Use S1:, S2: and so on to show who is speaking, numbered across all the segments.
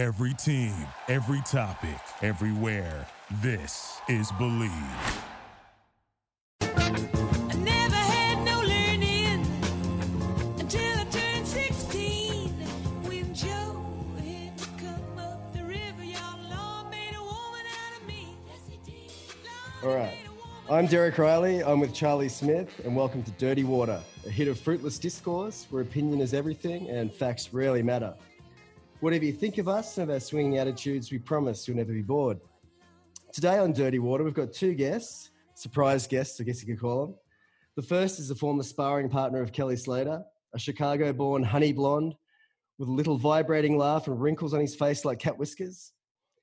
S1: Every team, every topic, everywhere. This is Believe.
S2: I never had no learning until I turned 16. When Joe had to come up the river, y'all law made a woman out of me. Yes, he did.
S3: All right.
S2: made a woman
S3: I'm Derek Rielly. I'm with Charlie Smith, and welcome to Dirty Water, a hit of fruitless discourse where opinion is everything and facts rarely matter. Whatever you think of us and of our swinging attitudes, we promise you'll never be bored. Today on Dirty Water, we've got two guests, surprise guests, I guess you could call them. The first is a former sparring partner of Kelly Slater, a Chicago born honey blonde with a little vibrating laugh and wrinkles on his face like cat whiskers.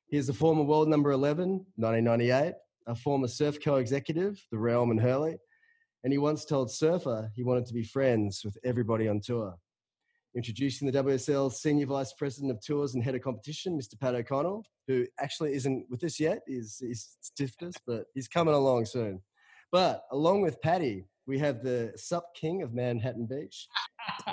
S3: He is a former world number 11, 1998, a former Surf Co executive, the Realm and Hurley, and he once told Surfer he wanted to be friends with everybody on tour. Introducing the WSL Senior Vice President of Tours and Head of Competition, Mr. Pat O'Connell, who actually isn't with us yet. He's, he's stiffed us, but he's coming along soon. But along with Patty, we have the Sup King of Manhattan Beach.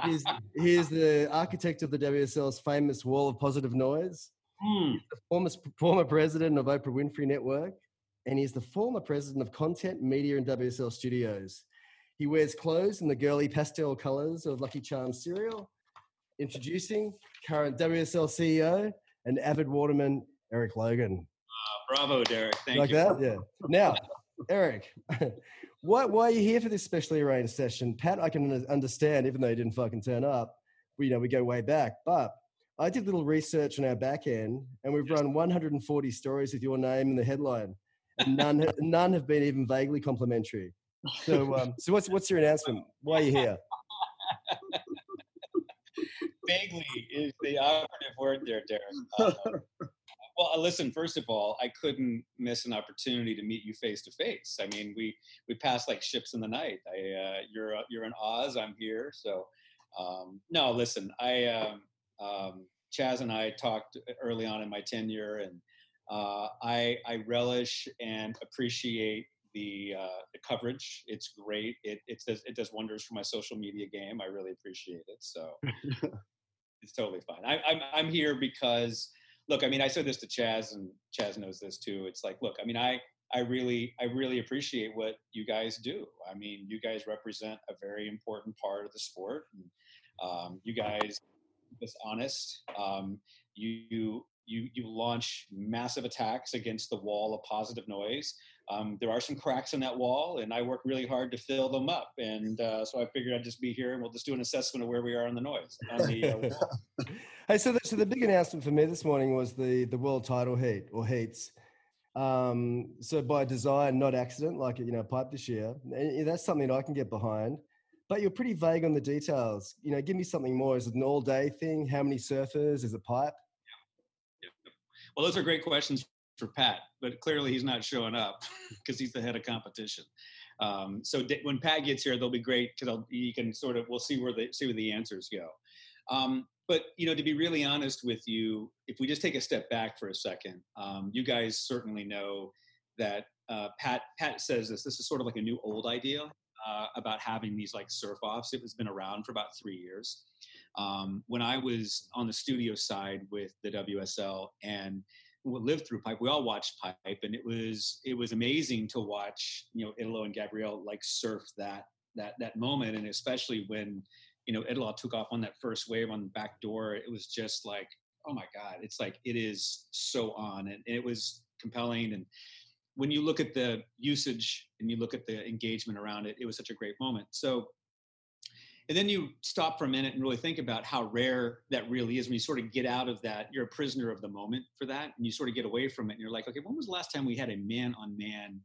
S3: He's, he is the architect of the WSL's famous Wall of Positive Noise
S4: Hmm.
S3: the former, former president of Oprah Winfrey Network, and he's the former president of Content Media and WSL Studios. He wears clothes in the girly pastel colors of Lucky Charms cereal. Introducing current WSL CEO and avid waterman Erik Logan.
S4: Bravo, Derek. Thank
S3: like
S4: you.
S3: that? Yeah. Now, Erik, why, why are you here for this specially arranged session? Pat, I can understand, even though you didn't fucking turn up. We, you know, we go way back. But I did a little research on our back end, and we've run 140 stories with your name in the headline. And none, none have been even vaguely complimentary. So, um, so what's what's your announcement? Why are you here?
S4: Vaguely is the operative word there, Derek. Uh, well, uh, listen. First of all, I couldn't miss an opportunity to meet you face to face. I mean, we we passed like ships in the night. I, uh, you're uh, you're in Oz. I'm here. So, um, no, listen. I um, um, Chaz and I talked early on in my tenure, and uh, I I relish and appreciate the uh, the coverage. It's great. It it does it does wonders for my social media game. I really appreciate it. So it's totally fine. I, I'm I'm here because look. I mean, I said this to Chaz, and Chaz knows this too. It's like, look. I mean, I I really I really appreciate what you guys do. I mean, you guys represent a very important part of the sport. And, um, you guys us honest. Um, you you you you launch massive attacks against the wall of positive noise. Um, there are some cracks in that wall, and I work really hard to fill them up. And uh, so I figured I'd just be here, and we'll just do an assessment of where we are on the noise. On the, uh,
S3: hey, so the, so the big announcement for me this morning was the the world title heat or heats. Um, so by design, not accident, like you know, pipe this year. And that's something that I can get behind. But you're pretty vague on the details. You know, give me something more. Is it an all day thing? How many surfers? Is it pipe?
S4: well, those are great questions for Pat, but clearly he's not showing up because he's the head of competition. Um, so di- when Pat gets here, they'll be great because you can sort of we'll see where the see where the answers go. Um, but you know, to be really honest with you, if we just take a step back for a second, um, you guys certainly know that uh, Pat Pat says this. This is sort of like a new old idea uh, about having these like surf offs. It has been around for about three years. Um, when I was on the studio side with the WSL and lived through pipe we all watched pipe and it was it was amazing to watch you know italo and gabriel like surf that that that moment and especially when you know italo took off on that first wave on the back door it was just like oh my god it's like it is so on and, and it was compelling and when you look at the usage and you look at the engagement around it it was such a great moment. So and then you stop for a minute and really think about how rare that really is when you sort of get out of that you're a prisoner of the moment for that and you sort of get away from it and you're like okay when was the last time we had a man on man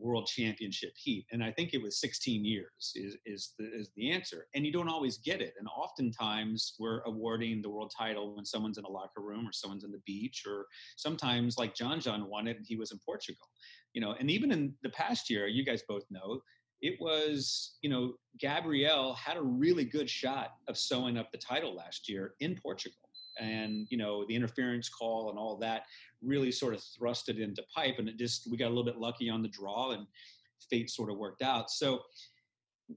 S4: world championship heat? And i think it was 16 years is, is, the, is the answer. And you don't always get it. And oftentimes we're awarding the world title when someone's in a locker room or someone's on the beach or sometimes like john john won it and he was in portugal you know? And even in the past year you guys both know it was, you know, Gabriel had a really good shot of sewing up the title last year in Portugal. And, you know, the interference call and all that really sort of thrust it into pipe. And it just, we got a little bit lucky on the draw and fate sort of worked out. So,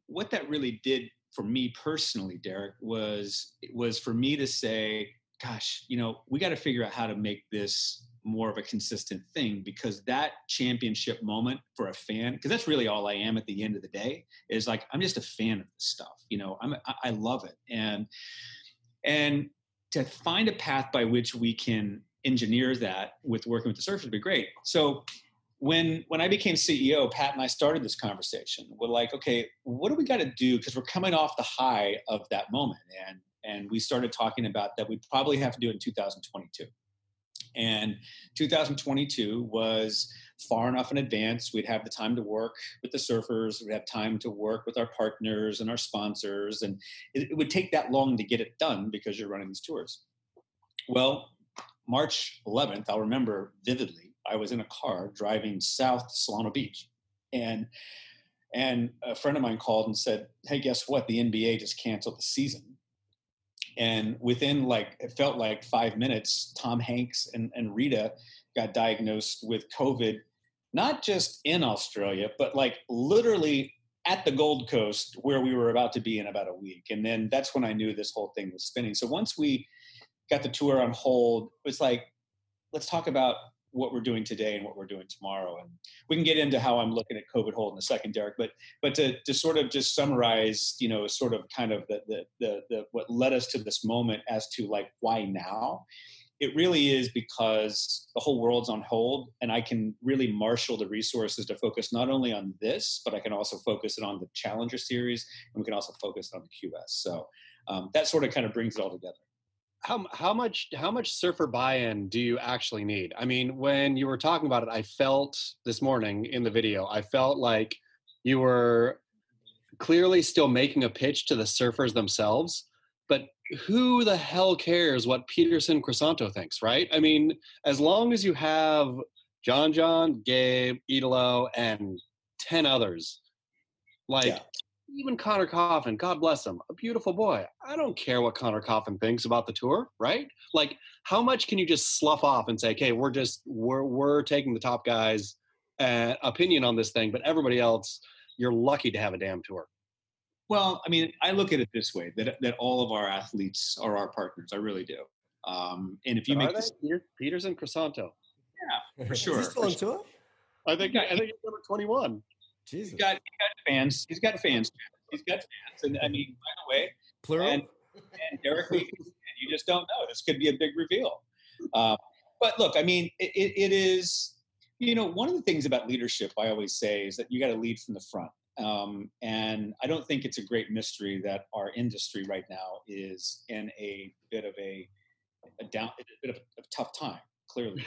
S4: what that really did for me personally, Derek, was was for me to say, gosh, you know, we got to figure out how to make this more of a consistent thing because that championship moment for a fan, because that's really all I am at the end of the day, is like I'm just a fan of this stuff. You know, I'm I, love it, and and to find a path by which we can engineer that with working with the surfers would be great. So when when I became CEO, Pat and I started this conversation. We're like, okay, what do we got to do? Because we're coming off the high of that moment, and and we started talking about that we'd probably have to do in 2022. And 2022 was far enough in advance. We'd have the time to work with the surfers. We'd have time to work with our partners and our sponsors. And it, it would take that long to get it done because you're running these tours. Well, March 11th, I'll remember vividly, I was in a car driving south to Solana Beach. And and a friend of mine called and said, Hey, guess what? The NBA just canceled the season and within like it felt like five minutes tom hanks and, and rita got diagnosed with covid not just in australia but like literally at the gold coast where we were about to be in about a week. And then that's when i knew this whole thing was spinning. So once we got the tour on hold it was like let's talk about what we're doing today and what we're doing tomorrow. And we can get into how I'm looking at COVID hold in a second, Derek. But but to, to sort of just summarize, you know, sort of kind of the, the the the what led us to this moment as to like why now. It really is because the whole world's on hold, and I can really marshal the resources to focus not only on this, but I can also focus it on the Challenger Series, and we can also focus on the QS. So um, that sort of kind of brings it all together
S5: how how much how much surfer buy-in do you actually need? I mean, when you were talking about it, I felt this morning in the video, I felt like you were clearly still making a pitch to the surfers themselves, but who the hell cares what Peterson Crisanto thinks, right? I mean, as long as you have John John, Gabe, Italo, and 10 others, like yeah even Conner Coffin, God bless him, a beautiful boy. I don't care what Conner Coffin thinks about the tour, right? Like, how much can you just slough off and say, okay, we're just we're we're taking the top guys' uh, opinion on this thing, but everybody else, you're lucky to have a damn tour.
S4: Well, I mean, I look at it this way: that that all of our athletes are our partners. I really do. Um, and if you
S5: but
S4: make this,
S5: Peterson Crisanto,
S4: yeah, for sure.
S3: Is he still on tour?
S5: I think I think he's number twenty-one.
S3: Jesus.
S4: He's got, he's got fans. He's got fans. He's got fans. And I mean, by the way,
S3: Plural?
S4: and, and Derek and you just don't know. This could be a big reveal. Uh, but look, I mean, it, it is, you know, one of the things about leadership I always say is that you got to lead from the front. Um, and I don't think it's a great mystery that our industry right now is in a bit of a, a down, a bit of a, a tough time. Clearly,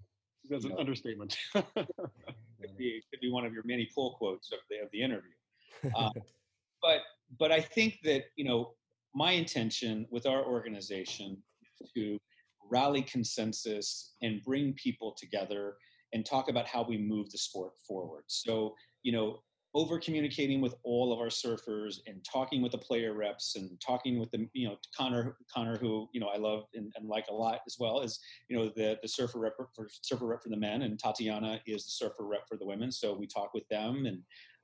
S5: that's an understatement.
S4: could be could be one of your many pull quotes of the of the interview. Uh, but but I think that you know my intention with our organization is to rally consensus and bring people together and talk about how we move the sport forward. So you know over communicating with all of our surfers and talking with the player reps and talking with the you know Conner Conner who you know I love and, and like a lot as well as you know the the surfer rep for surfer rep for the men and Tatiana is the surfer rep for the women. So we talk with them and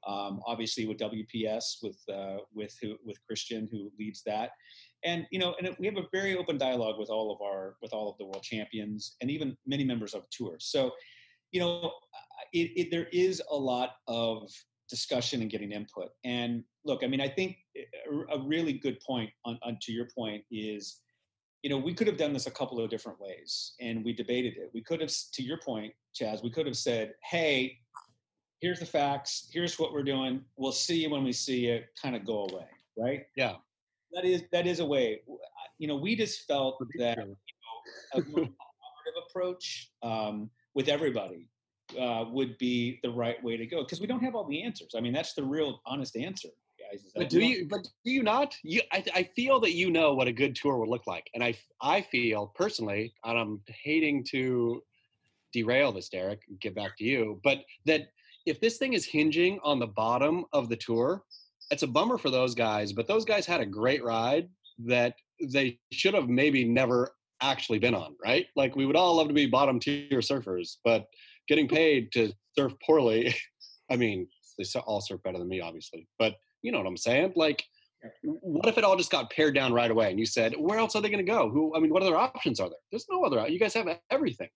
S4: um, obviously with WPS with uh, with who, with Christian who leads that. And you know and we have a very open dialogue with all of our with all of the world champions and even many members of tour. So you know it, it, there is a lot of discussion and getting input. And look, I mean, I think a, really good point on, on, to your point is, you know, we could have done this a couple of different ways, and we debated it. We could have, to your point, Chaz, we could have said, "Hey, here's the facts. Here's what we're doing. We'll see you when we see you." Kind of go away, right?
S5: Yeah.
S4: That is that is a way. You know, we just felt that you know, a more collaborative approach um, with everybody uh, would be the right way to go because we don't have all the answers. I mean, that's the real honest answer, guys.
S5: But do you? But do you not? You, I, I feel that you know what a good tour would look like, and I, I feel personally, and I'm hating to derail this, Derek. Get back to you, but that if this thing is hinging on the bottom of the tour, it's a bummer for those guys. But those guys had a great ride that they should have maybe never actually been on, right? Like we would all love to be bottom tier surfers, but getting paid to surf poorly. I mean, they all surf better than me, obviously, but you know what I'm saying? Like, what if it all just got pared down right away and you said, where else are they going to go? Who? I mean, what other options are there? There's no other. You guys have everything.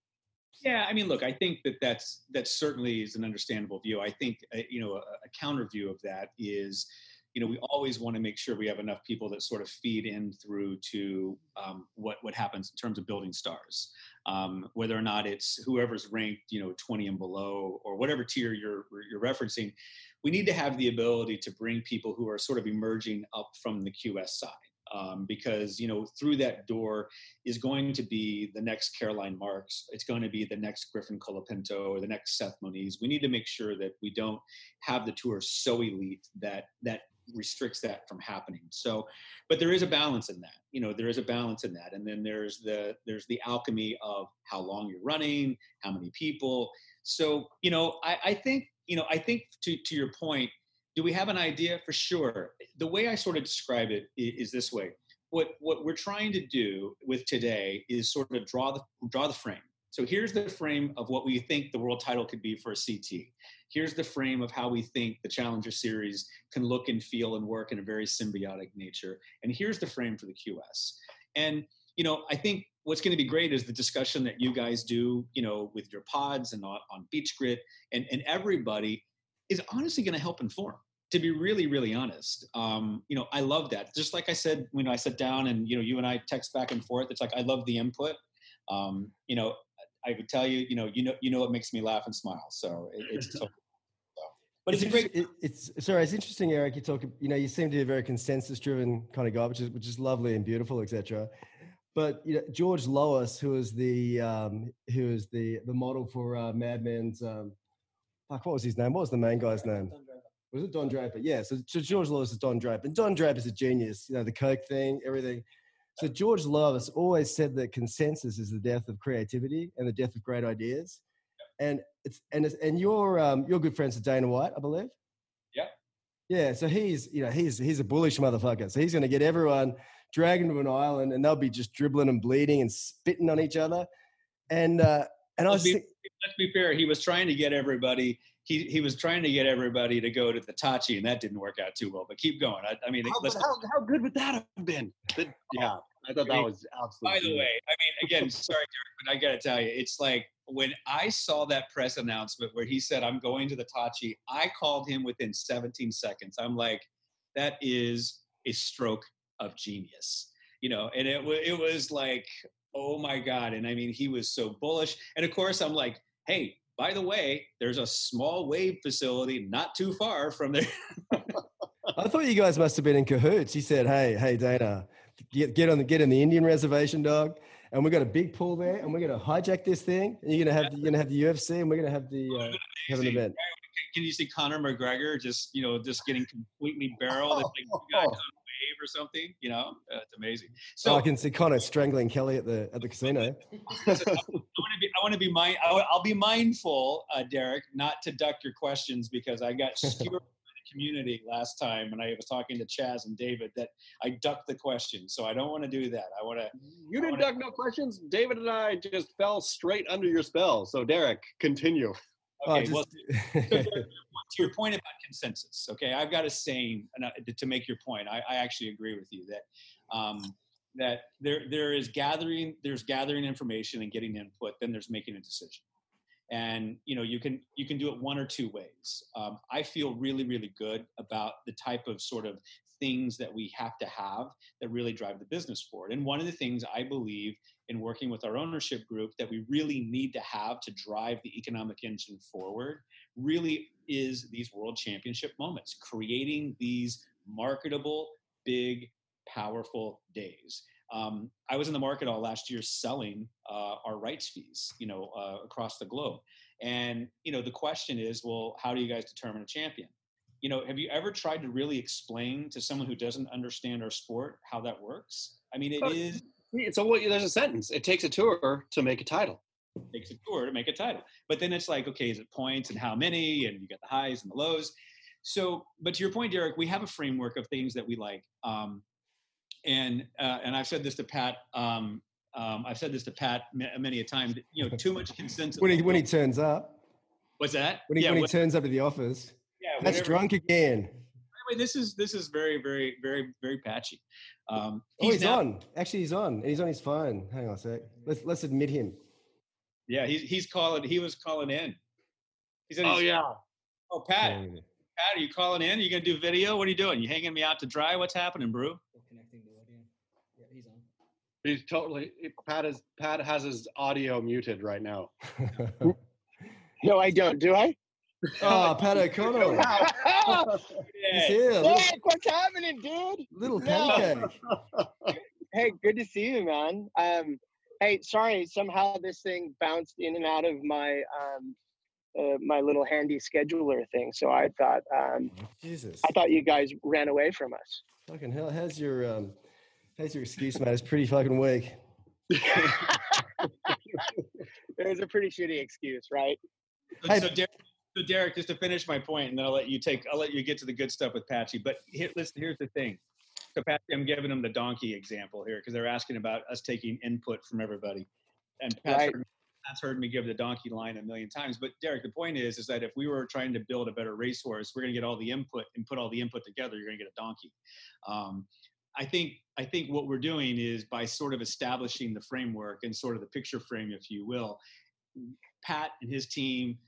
S4: Yeah, I mean, look, I think that that's that certainly is an understandable view. I think uh, you know a, a counter view of that is, you know, we always want to make sure we have enough people that sort of feed in through to um, what what happens in terms of building stars, um, whether or not it's whoever's ranked, you know, 20 and below or whatever tier you're you're referencing. We need to have the ability to bring people who are sort of emerging up from the QS side um, because you know through that door is going to be the next Caroline Marks. It's going to be the next Griffin Colapinto or the next Seth Moniz. We need to make sure that we don't have the tour so elite that that restricts that from happening. So, but there is a balance in that. You know, there is a balance in that, and then there's the there's the alchemy of how long you're running, how many people. So, you know, I, I think you know I think to to your point do we have an idea for sure the way i sort of describe it is this way what what we're trying to do with today is sort of draw the draw the frame so here's the frame of what we think the world title could be for a ct here's the frame of how we think the challenger series can look and feel and work in a very symbiotic nature. And here's the frame for the qs and you know i think what's going to be great is the discussion that you guys do you know with your pods and on, on beach grit and, and everybody is honestly going to help inform to be really really honest. Um, you know i love that. Just like i said when i sat down and you know you and i text back and forth it's like i love the input. Um, you know i would tell you you know you know you know what makes me laugh and smile so it, it's so, but it's,
S3: it's
S4: a great
S3: it, it's sorry it's interesting erik you talk you know you seem to be a very consensus driven kind of guy which is which is lovely and beautiful etc but you know george lois who is the um who is the the model for uh, mad men's um fuck, what was his name what was the main guy's name was it Don Draper? Yeah. So, so George Lois is Don Draper. And Don Draper is a genius, you know, the Coke thing, everything. So George Lois always said that consensus is the death of creativity and the death of great ideas. And it's and it's, and you're um, you're good friends with Dana White, I believe.
S4: Yeah.
S3: Yeah. So he's you know he's he's a bullish motherfucker. So he's going to get everyone dragged to an island, and they'll be just dribbling and bleeding and spitting on each other. And uh, and I was
S4: let's let's be fair. He was trying to get everybody he he was trying to get everybody to go to the Tachi, and that didn't work out too well. But keep going. I, I mean,
S5: how, how, how, good would that have been? The, yeah, I thought that was absolutely.
S4: By the way, I mean, again, sorry, Derek, but I got to tell you, it's like when I saw that press announcement where he said, "I'm going to the Tachi," I called him within 17 seconds. I'm like, that is a stroke of genius, you know. And it it was like, oh my god! And I mean, he was so bullish. And of course, I'm like, hey, by the way, there's a small wave facility not too far from there.
S3: I thought you guys must have been in cahoots. He said, "Hey, hey, Dana, get get on the get in the Indian reservation, dog, and we got a big pool there, and we're gonna hijack this thing. And you're gonna have the, you're gonna have the UFC, and we're gonna have the uh, have an event."
S4: Can you see Conor McGregor just you know just getting completely barreled? It's like, wave or something, you know, uh, it's amazing. So
S3: oh, I can see Conor strangling Kelly at the at the casino.
S4: I want to be, I want to be mind, I'll be mindful, uh, Derek, not to duck your questions because I got skewered by the community last time when I was talking to Chaz and David that I ducked the questions. So I don't want to do that. I want to.
S5: You didn't duck no questions. David and I just fell straight under your spell. So Derek, continue.
S4: Okay, oh, just... well, to your point about consensus, okay, I've got a saying to make your point. I, I actually agree with you that um, that there there is gathering there's gathering information and getting input, then there's making a decision. And you know you can you can do it one or two ways. Um, I feel really really good about the type of sort of things that we have to have that really drive the business forward. And one of the things I believe in working with our ownership group that we really need to have to drive the economic engine forward really is these world championship moments, creating these marketable, big, powerful days. Um, I was in the market all last year selling uh, our rights fees, you know, uh, across the globe. And you know, the question is, well, how do you guys determine a champion? You know, have you ever tried to really explain to someone who doesn't understand our sport how that works? I mean, it is.
S5: So there's a sentence. It takes a tour to make a title It
S4: takes a tour to make a title. But then it's like, okay, is it points and how many? And you get the highs and the lows. So, but to your point, Derek, we have a framework of things that we like. Um, and uh, and I've said this to Pat. Um, um, I've said this to Pat many a time. That, you know, too much consensus.
S3: when he when he turns up.
S4: What's that?
S3: When he
S4: yeah,
S3: when
S4: what,
S3: he turns up to the office.
S4: Yeah,
S3: that's drunk again.
S4: Way, this is this is very very very very patchy. Um,
S3: Oh, he's
S4: now-
S3: on. Actually, he's on. He's on his phone. Hang on a sec. Let's let's admit him.
S4: Yeah, he's he's calling. He was calling in. He said,
S5: Oh
S4: he's-
S5: yeah.
S4: Oh, Pat, Pat, are you calling in? Are you gonna do video? What are you doing? You hanging me out to dry? What's happening, bro?
S6: connecting the audio. Yeah, he's on.
S5: He's totally Pat is Pat has his audio muted right now.
S7: No, I don't. Do I?
S3: Oh, Pat O'Connell. He's here. Little,
S7: what's happening, dude?
S3: little
S7: No.
S3: pancake.
S7: Hey, good to see you, man. Um, hey, sorry, somehow this thing bounced in and out of my um, uh, my little handy scheduler thing. So I thought um,
S3: Jesus.
S7: I thought you guys ran away from us.
S3: Fucking hell. How's your um how's your excuse, mate? It's pretty fucking weak.
S7: It was a pretty shitty excuse, right?
S3: Hey-
S4: so, Derek, so Derek, just to finish my point, and then I'll let you take. I'll let you get to the good stuff with Patchy. But here, listen, here's the thing. So Patchy, I'm giving them the donkey example here because they're asking about us taking input from everybody, and Pat's,
S7: Right.
S4: heard, Pat's heard me give the donkey line a million times. But Derek, the point is, is that if we were trying to build a better racehorse, we're going to get all the input and put all the input together. You're going to get a donkey. Um, I think I think what we're doing is by sort of establishing the framework and sort of the picture frame, if you will. Pat and his team,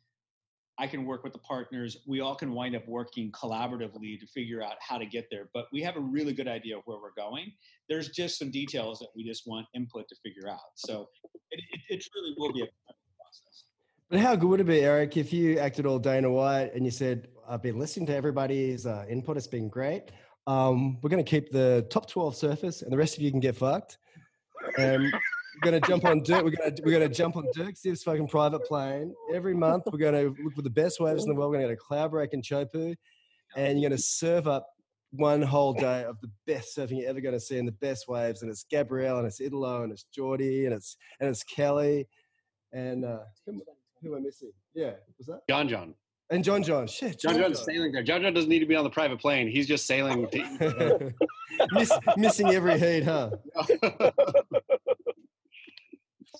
S4: I can work with the partners. We all can wind up working collaboratively to figure out how to get there. But we have a really good idea of where we're going. There's just some details that we just want input to figure out. So it, it, it truly will be a process.
S3: But how good would it be, Erik, if you acted all Dana White and you said, I've been listening to everybody's uh, input, it's been great. Um, we're going to keep the top 12 surface and the rest of you can get fucked. Um, we're going to jump on Dirk. We're to, we're to jump on Dirk Ziff's fucking private plane. Every month, we're going to look for the best waves in the world. We're going to go to Cloud Break and Chopu. And you're to serve up one whole day of the best surfing you're ever going to see and the best waves. And it's Gabriel and it's Italo and it's Jordy and it's, and it's Kelly. And uh, who, who am I missing? Yeah, was that?
S5: John John.
S3: And John John. Shit,
S5: John John's sailing there. John John doesn't need to be on the private plane. He's just sailing.
S3: Miss, missing every heat, huh?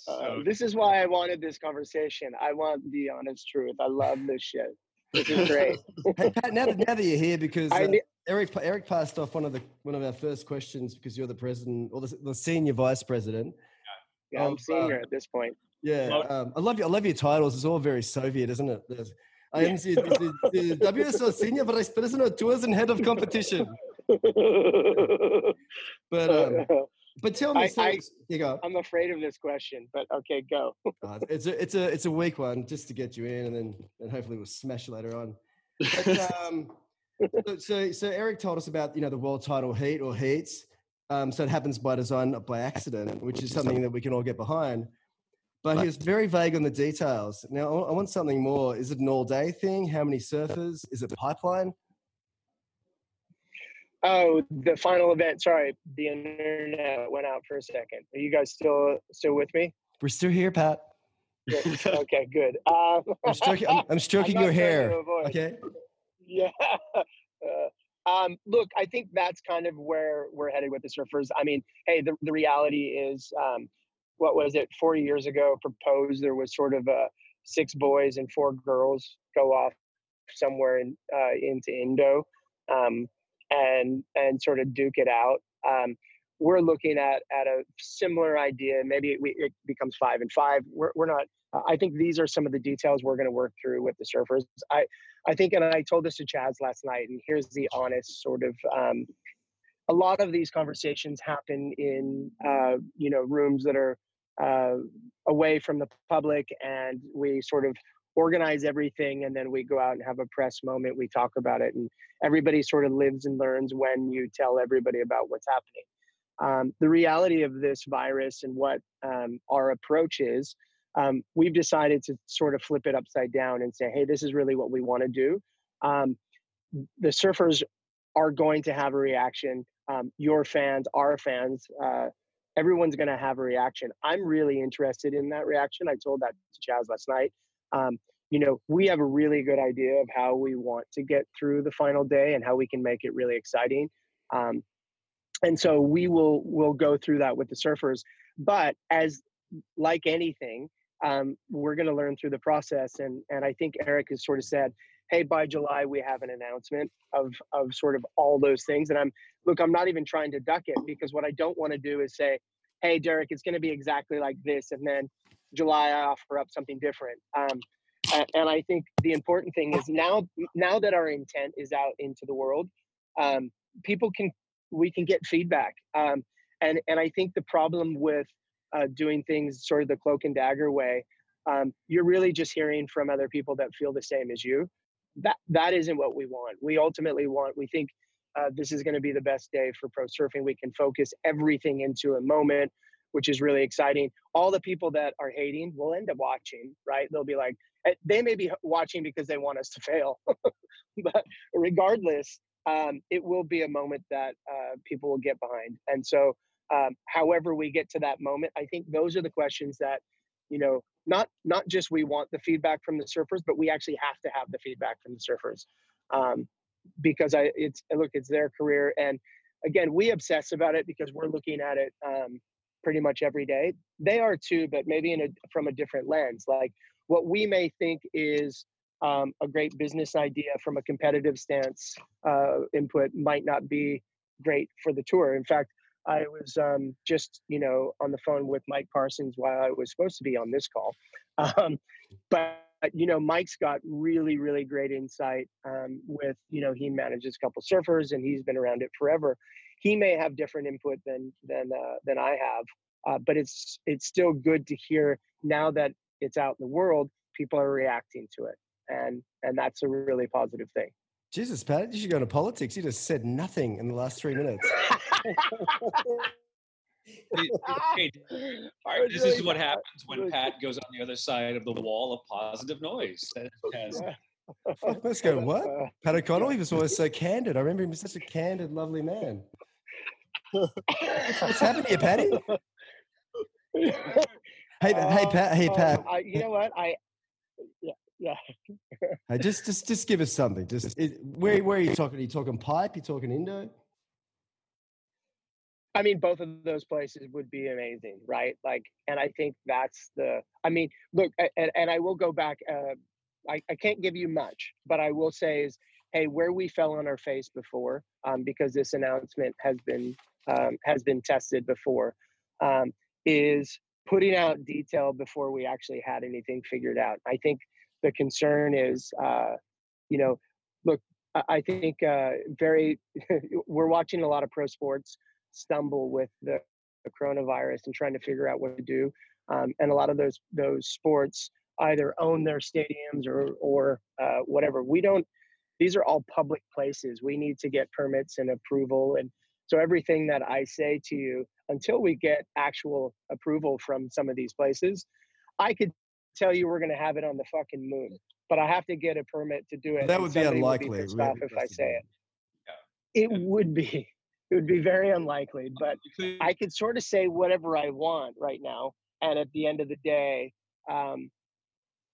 S7: Uh,
S4: So-
S7: this is why I wanted this conversation. I want the honest truth. I love this shit. This is great.
S3: Hey Pat, now that now that you're here, because
S7: I
S3: uh,
S7: ne-
S3: Erik Erik passed off one of the one of our first questions because you're the president or the, the senior vice president.
S7: yeah, I'm
S3: of, uh,
S7: senior at this point.
S3: Yeah, um, I love you. I love your titles. It's all very Soviet, isn't it? There's, I am the, the, the WSL senior vice president tours and head of competition. But um, but tell me,
S7: I-
S3: so,
S7: I-
S3: you go.
S7: I'm afraid of this question, but okay, go.
S3: Uh, it's a it's a it's a weak one just to get you in, and then and hopefully we'll smash later on. But, um, so- so so Erik told us about you know the world title heat or heats. Um, so it happens by design, not by accident, which is something that we can all get behind. But he was very vague on the details. Now I I want something more. Is it an all-day thing? How many surfers? Is it pipeline?
S7: Oh, the final event. Sorry, the internet went out for a second. Are you guys still still with me?
S3: We're still here, Pat.
S7: Good. okay, good. Um,
S3: I'm stroking, I'm, I'm stroking
S7: not
S3: your hair. Okay.
S7: Yeah. Uh, um, look, I think that's kind of where we're headed with the surfers. I mean, hey, the, the reality is, um, what was it, 40 years ago proposed, there was sort of a six boys and four girls go off somewhere in, uh, into Indo um, and, and sort of duke it out. Um, we're looking at, at a similar idea. Maybe it, we, it becomes five and five. We're, we're not, I think these are some of the details we're going to work through with the surfers. I, I think, and I told this to Chaz last night, and here's the honest sort of. Um, a lot of these conversations happen in, uh, you know, rooms that are uh, away from the public, and we sort of organize everything, and then we go out and have a press moment. We talk about it, and everybody sort of lives and learns when you tell everybody about what's happening. Um, the reality of this virus and what um, our approach is um, we've decided to sort of flip it upside down and say, hey, this is really what we want to do. Um, the surfers are going to have a reaction. Um, your fans, our fans, uh, everyone's going to have a reaction. I'm really interested in that reaction. I told that to Chaz last night. Um, you know, we have a really good idea of how we want to get through the final day and how we can make it really exciting. Um, and so we will will go through that with the surfers. But as like anything, um, we're going to learn through the process. And and I think Erik has sort of said, hey, by July we have an announcement of of sort of all those things. And I'm look, I'm not even trying to duck it because what I don't want to do is say, hey, Derek, it's going to be exactly like this, and then July I offer up something different. Um, and I think the important thing is now now that our intent is out into the world, um, people can we can get feedback. Um, and and I think the problem with uh, doing things sort of the cloak and dagger way, um, you're really just hearing from other people that feel the same as you. That that isn't what we want. We ultimately want. We think uh, this is going to be the best day for pro surfing. We can focus everything into a moment, which is really exciting. All the people that are hating will end up watching, right? They'll be like, they may be watching because they want us to fail, but regardless, um, it will be a moment that uh, people will get behind. And so, um, however we get to that moment, I think those are the questions that, you know, not not just we want the feedback from the surfers, but we actually have to have the feedback from the surfers, um, because I it's look it's their career, and again we obsess about it because we're looking at it um, pretty much every day. They are too, but maybe in a from a different lens. Like what we may think is um, a great business idea from a competitive stance uh, input might not be great for the tour. In fact, I was um, just you know on the phone with Mike Parsons while I was supposed to be on this call, um, but you know Mike's got really really great insight um, with you know he manages a couple surfers and he's been around it forever. He may have different input than than uh, than I have, uh, but it's it's still good to hear now that it's out in the world. People are reacting to it, and and that's a really positive thing.
S3: Jesus, Pat, you should go into politics. You just said nothing in the last three minutes.
S4: Hey,
S7: I
S4: this
S7: really
S4: is what
S7: bad.
S4: happens when
S7: really-
S4: Pat goes on the other side of the wall of positive noise. That oh, has-
S7: Yeah.
S3: Let's go. What? Pat O'Connell, he was always so candid. I remember him as such a candid, lovely man. What's happened here, Patty? Hey, hey, Pat. Hey,
S7: Um,
S3: Pat.
S7: I, you know what? I yeah yeah.
S3: Hey, just, just, just give us something. Just it, where, where are you talking? Are you talking pipe? You talking Indo?
S7: I mean, both of those places would be amazing, right? Like, and I think that's the. I mean, look, and, and I will go back. Uh, I, I can't give you much, but I will say is, hey, where we fell on our face before, um, because this announcement has been um, has been tested before, um, is putting out detail before we actually had anything figured out. I think the concern is, uh, you know, look, I think uh, very. we're watching a lot of pro sports stumble with the, the coronavirus and trying to figure out what to do. Um, and a lot of those those sports either own their stadiums or or uh, whatever. We don't. These are all public places. We need to get permits and approval, and so everything that I say to you until we get actual approval from some of these places, I could tell you we're going to have it on the fucking moon. But I have to get a permit to do it.
S3: That would be
S7: somebody
S3: unlikely.
S7: pissed
S3: really,
S7: off if I
S3: just to
S7: say it. It would be. It would be very unlikely, but I could sort of say whatever I want right now. And at the end of the day, um,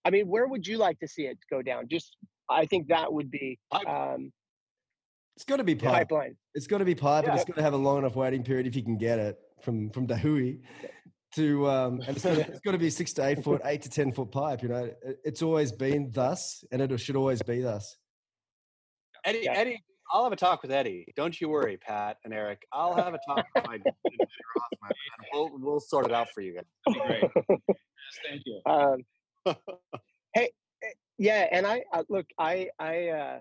S7: I mean, where would you like to see it go down? Just, I think that would be
S5: Pipe-
S7: um,
S3: It's got to be pipe.
S7: pipeline.
S3: It's got to be pipe, and
S7: Yeah.
S3: it's got to have a long enough waiting period if you can get it from from Dahui to um, and it's got, to, it's got to be six to eight foot, eight to ten foot pipe. You know, It- it's always been thus, and it should always be thus.
S5: Eddie,
S7: Yeah.
S5: Eddie, I'll have a talk with Eddie. Don't you worry, Pat and Erik. I'll have a talk with my and we'll we'll sort it out for you guys.
S4: that'd be great. Yes, thank you.
S7: Um, hey, eh, yeah, and I uh, look, I, I, uh,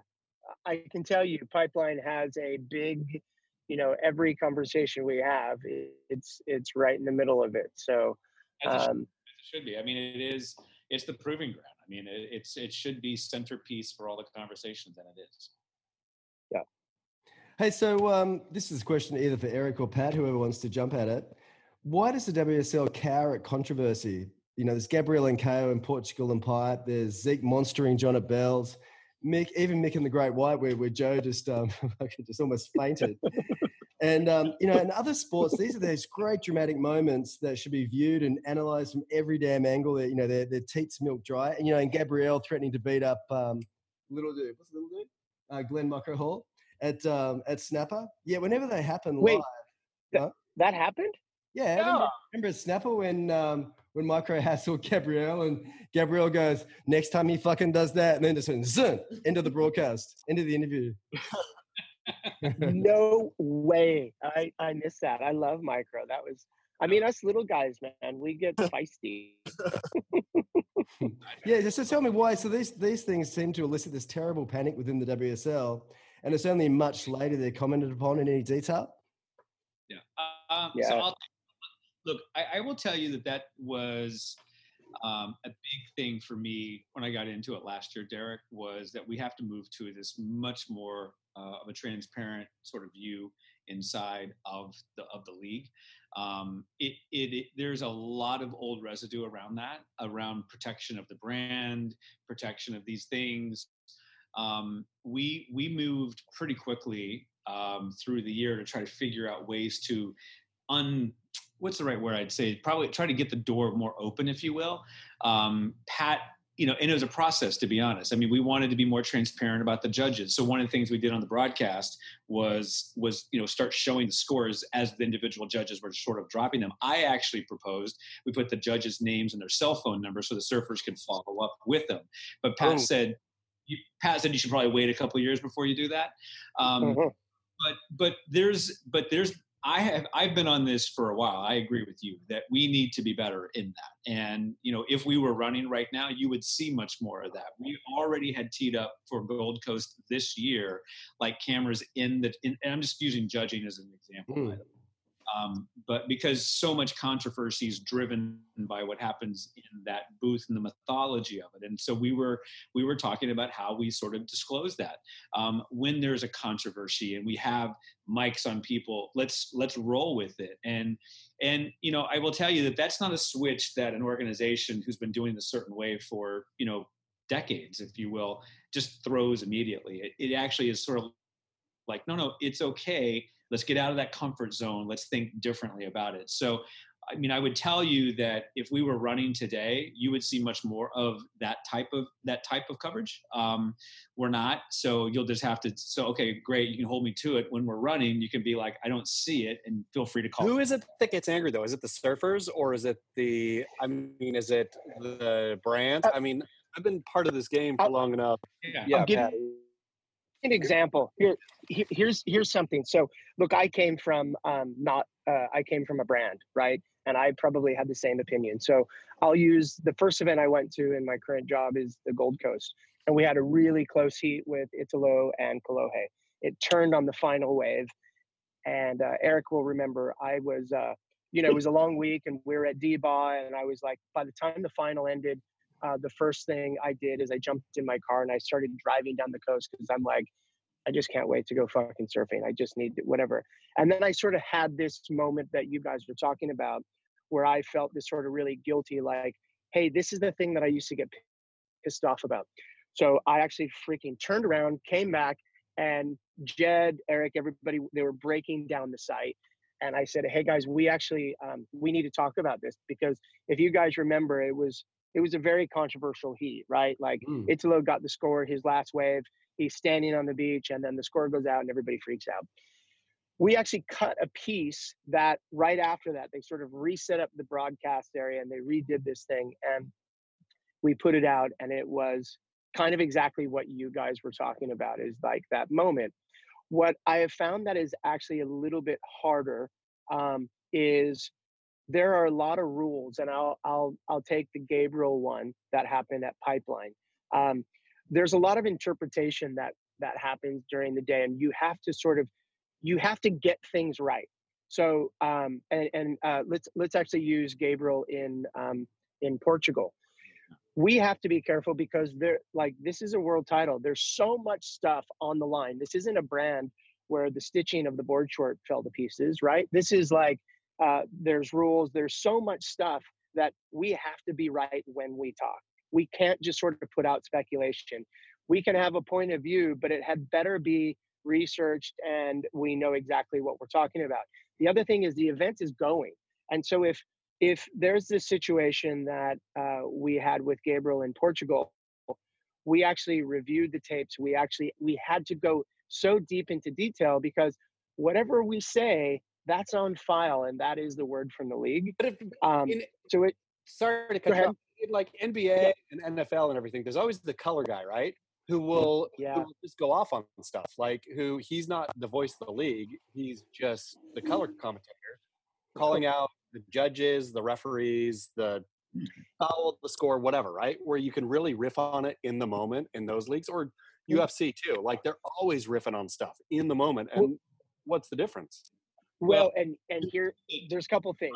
S7: I can tell you, pipeline has a big, you know, every conversation we have, it's it's right in the middle of it. So,
S4: As it should-
S7: um,
S4: as it should be. I mean, it is. It's the proving ground. I mean, it, it's it should be centerpiece for all the conversations, and it is. Yeah.
S3: Hey, so um, this is a question either for Erik or Pat, whoever wants to jump at it. Why does the WSL cower at controversy? You know, there's Gabriel and KO in Portugal and Pipe. There's Zeke monstering John at Bells. Mick, even Mick in the Great White, where, where Joe just um, just almost fainted. and um, you know, in other sports, these are those great dramatic moments that should be viewed and analysed from every damn angle. That you know, their their teats milk dry. And you know, and Gabriel threatening to beat up um, little dude. What's little dude? Uh, Glenn Mucker Hall at um, at Snapper. Yeah, whenever they happen
S7: Wait,
S3: live.
S7: that happened?
S3: Yeah, remember, remember Snapper when um, when Micro hassled Gabriel and Gabriel goes, next time he fucking does that, and then just went zun into the broadcast, into the interview.
S7: no way. I I miss that. I love micro. That was. I mean, us little guys, man, we get feisty.
S3: yeah, just to tell me why. So these these things seem to elicit this terrible panic within the WSL, and it's only much later they're commented upon in any detail.
S4: Yeah. Um,
S7: Yeah.
S4: So I'll, look, I, I will tell you that that was um, a big thing for me when I got into it last year, Derek, was that we have to move to this much more uh, of a transparent sort of view inside of the of the league. Um, it, it, it there's a lot of old residue around that, around protection of the brand, protection of these things. Um, we we moved pretty quickly um, through the year to try to figure out ways to un what's the right word I'd say probably try to get the door more open, if you will. Um, Pat, you know, and it was a process to be honest. I mean, we wanted to be more transparent about the judges. So one of the things we did on the broadcast was was you know start showing the scores as the individual judges were sort of dropping them. I actually proposed we put the judges' names and their cell phone numbers so the surfers could follow up with them. But Pat
S7: Oh.
S4: said. You, Pat said you should probably wait a couple of years before you do that. Um,
S7: Mhm.
S4: but but there's but there's I have I've been on this for a while. I agree with you that we need to be better in that. And you know, if we were running right now, you would see much more of that. We already had teed up for Gold Coast this year, like cameras in the. In, and I'm just using judging as an example.
S3: Mm.
S4: Um, but because so much controversy is driven by what happens in that booth and the mythology of it, and so we were we were talking about how we sort of disclose that. Um, when there's a controversy and we have mics on people let's let's roll with it. And and you know i will tell you that that's not a switch that an organization who's been doing a certain way for you know decades if you will just throws immediately. It, it actually is sort of like no no it's okay let's get out of that comfort zone let's think differently about it so i mean i would tell you that if we were running today you would see much more of that type of that type of coverage um, we're not so you'll just have to so okay great you can hold me to it when we're running you can be like i don't see it and feel free to call
S5: Who
S4: me.
S5: is it that gets angry though? Is it the surfers or is it the? I mean, is it the brand? I mean, I've been part of this game for long enough.
S4: yeah
S5: Yeah,
S7: give
S5: Pat.
S7: An example. Here, he- here's here's something. So look i came from um not uh, i came from a brand right? And i probably had the same opinion. So i'll use the first event i went to in my current job is the gold coast. And we had a really close heat with italo and kolohe. It turned on the final wave. And uh, erik will remember i was uh you know it was a long week and we were at d-ba and i was like by the time the final ended uh, the first thing I did is I jumped in my car and I started driving down the coast because I'm like, I just can't wait to go fucking surfing. I just need whatever. And then I sort of had this moment that you guys were talking about where I felt this sort of really guilty, like, hey, this is the thing that I used to get pissed off about. So I actually freaking turned around, came back, and Jed, Erik, everybody, they were breaking down the site. And I said, hey guys, we actually um, we need to talk about this because if you guys remember, it was it was a very controversial heat, right? Like
S3: Mm.
S7: Italo got the score, his last wave. He's standing on the beach, and then the score goes out, and everybody freaks out. We actually cut a piece that right after that, they sort of reset up the broadcast area and they redid this thing, and we put it out, and it was kind of exactly what you guys were talking about is like that moment. What I have found that is actually a little bit harder um, is there are a lot of rules, and I'll I'll I'll take the Gabriel one that happened at Pipeline. Um, there's a lot of interpretation that that happens during the day, and you have to sort of you have to get things right. So um, and and uh, let's let's actually use Gabriel in um, in Portugal. We have to be careful because there like this is a world title. There's so much stuff on the line. This isn't a brand where the stitching of the board short fell to pieces, right? This is like uh, there's rules. There's so much stuff that we have to be right when we talk. We can't just sort of put out speculation. We can have a point of view, but it had better be researched and we know exactly what we're talking about. The other thing is the event is going, and so if if there's this situation that uh, we had with Gabriel in Portugal, we actually reviewed the tapes. We actually we had to go so deep into detail because whatever we say, that's on file, and that is the word from the league.
S5: But if,
S7: Um,
S5: in,
S7: so it
S5: sorry to cut you off. In like NBA and NFL and everything, there's always the color guy, right? Who will, who will just go off on stuff. Like who he's not the voice of the league. He's just the color commentator, calling out the judges, the referees, the foul, the score, whatever, right? Where you can really riff on it in the moment in those leagues or UFC too. Like they're always riffing on stuff in the moment. And what's the difference?
S7: Well, and and here there's a couple things.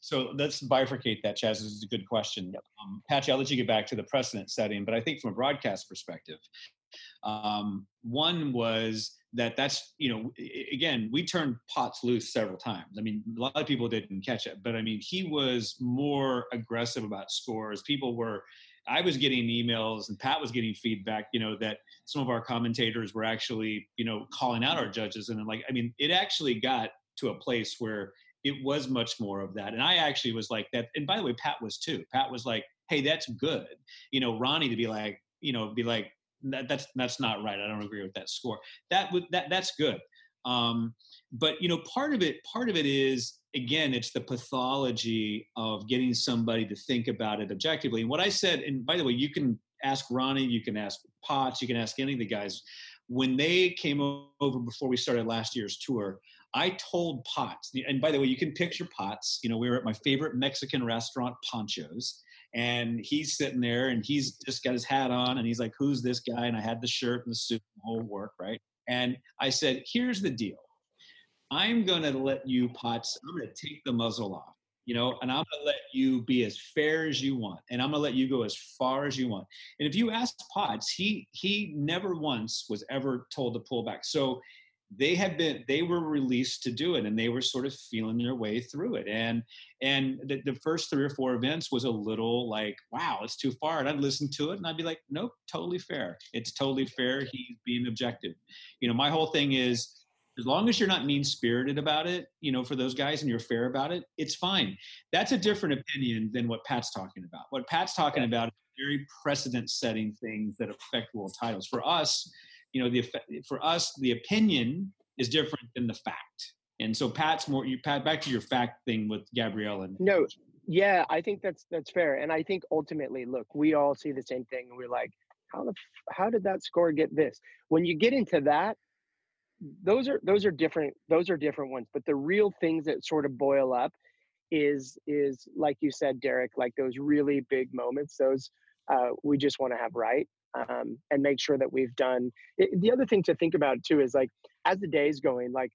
S4: So let's bifurcate that, Chas. This is a good question. Um, Patchy, I'll let you get back to the precedent setting, but I think from a broadcast perspective, um, one was that that's, you know, again, we turned Pottz loose several times. I mean, a lot of people didn't catch it, but I mean, he was more aggressive about scores. People were, I was getting emails and Pat was getting feedback, you know, that some of our commentators were actually, you know, calling out our judges. And like, I mean, it actually got to a place where it was much more of that. And I actually was like that. And by the way, Pat was too. Pat was like, hey, that's good. You know, Ronnie to be like, you know, be like, that, that's that's not right. I don't agree with that score. That would that that's good. Um, but you know, part of it, part of it is again, it's the pathology of getting somebody to think about it objectively. And what I said, and by the way, you can ask Ronnie, you can ask Pottz, you can ask any of the guys. When they came over before we started last year's tour, I told Pottz, and by the way, you can picture Pottz. You know, we were at my favorite Mexican restaurant, Ponchos, and he's sitting there and he's just got his hat on and he's like, Who's this guy? And I had the shirt and the suit and the whole work, right? And I said, Here's the deal. I'm going to let you, Pottz, I'm going to take the muzzle off, you know, and I'm going to let you be as fair as you want. And I'm going to let you go as far as you want. And if you ask Pottz, he, he never once was ever told to pull back. So they had been, they were released to do it and they were sort of feeling their way through it. And, and the, the first three or four events was a little like, wow, it's too far. And I'd listen to it and I'd be like, nope, totally fair. It's totally fair. He's being objective. You know, my whole thing is, as long as you're not mean spirited about it, you know, for those guys and you're fair about it, it's fine. That's a different opinion than what Pat's talking about. What Pat's talking about is very precedent setting things that affect world titles. For us, you know, the for us, the opinion is different than the fact. And so Pat's more you Pat back to your fact thing with Gabriel and
S7: No, yeah, I think that's that's fair, and I think ultimately, look, we all see the same thing, and we're like, how the how did that score get this? When you get into that, those are those are different those are different ones. But the real things that sort of boil up is is like you said, Derek, like those really big moments. Those uh, we just want to have right. Um, and make sure that we've done. It, the other thing to think about too is like as the day's going, like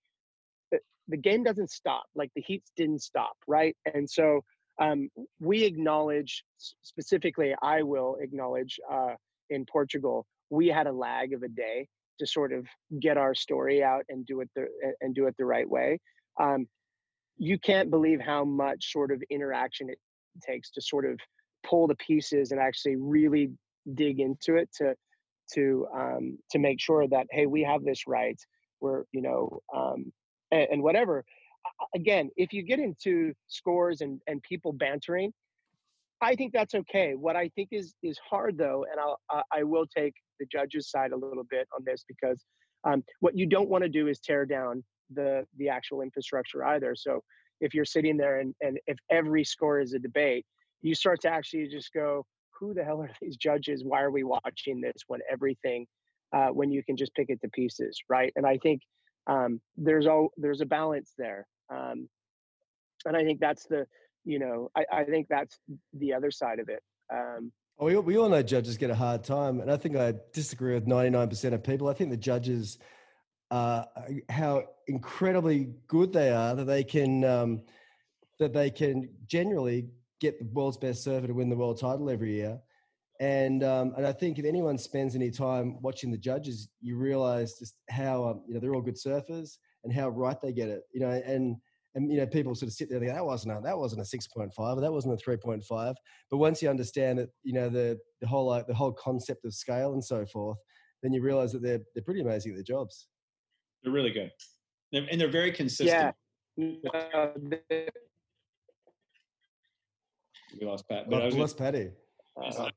S7: the, the game doesn't stop. Like the heats didn't stop, right? And so um, we acknowledge specifically. I will acknowledge uh, in Portugal, we had a lag of a day to sort of get our story out and do it the and do it the right way. Um, you can't believe how much sort of interaction it takes to sort of pull the pieces and actually really dig into it to to um, to make sure that hey we have this right. We're you know um, and, and whatever. Again if you get into scores and and people bantering i think that's okay. What i think is is hard though and i'll I- will take the judge's side a little bit on this because um, what you don't want to do is tear down the the actual infrastructure either. So if you're sitting there and and if every score is a debate you start to actually just go who the hell are these judges? Why are we watching this when everything uh, when you can just pick it to pieces right? And i think um, there's all there's a balance there um, and i think that's the you know I, I think that's the other side of it um,
S3: Oh, we, we all know judges get a hard time, and I think I disagree with 99% of people. I think the judges, uh, how incredibly good they are that they can um, that they can generally get the world's best surfer to win the world title every year. And um, and I think if anyone spends any time watching the judges, you realize just how um, you know they're all good surfers and how right they get it. You know, and and you know people sort of sit there and go, that wasn't a, that wasn't a six point five, or that wasn't a three point five. But once you understand that, you know the the whole like the whole concept of scale and so forth, then you realize that they're they're pretty amazing at their jobs.
S4: they're really good. And they're very consistent.
S7: yeah uh, the-
S4: We lost Pat, but I was,
S3: Bless
S4: gonna,
S3: Patty.
S7: uh,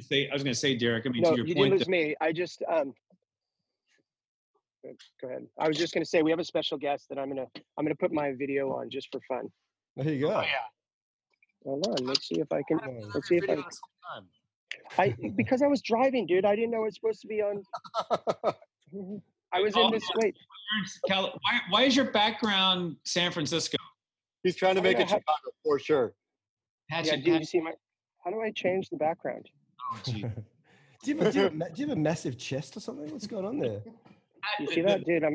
S4: say, I was going to say, Derek. I mean,
S7: no
S4: to your
S7: you
S4: point,
S7: didn't
S4: that-
S7: lose me i just um, go- go ahead i was just going to say we have a special guest that i'm going to i'm going to put my video on just for fun
S3: There you go.
S5: Oh yeah.
S7: Hold on. Let's see if I can.
S3: Oh,
S7: Let's see if I.
S5: Video this whole time.
S7: I because I was driving, dude. I didn't know it was supposed to be on. I was in
S4: Oh,
S7: this. Wait,
S4: why, why is your background San Francisco?
S5: He's trying to make
S7: know
S5: it
S7: how-
S5: Chicago for sure.
S4: Hatchet,
S7: yeah. Do you see my? How do I change the background?
S4: oh, gee.
S3: do, you have a, do, you have a, do you have a massive chest or something? What's going on there?
S7: You see
S4: the
S7: that, dude? I'm.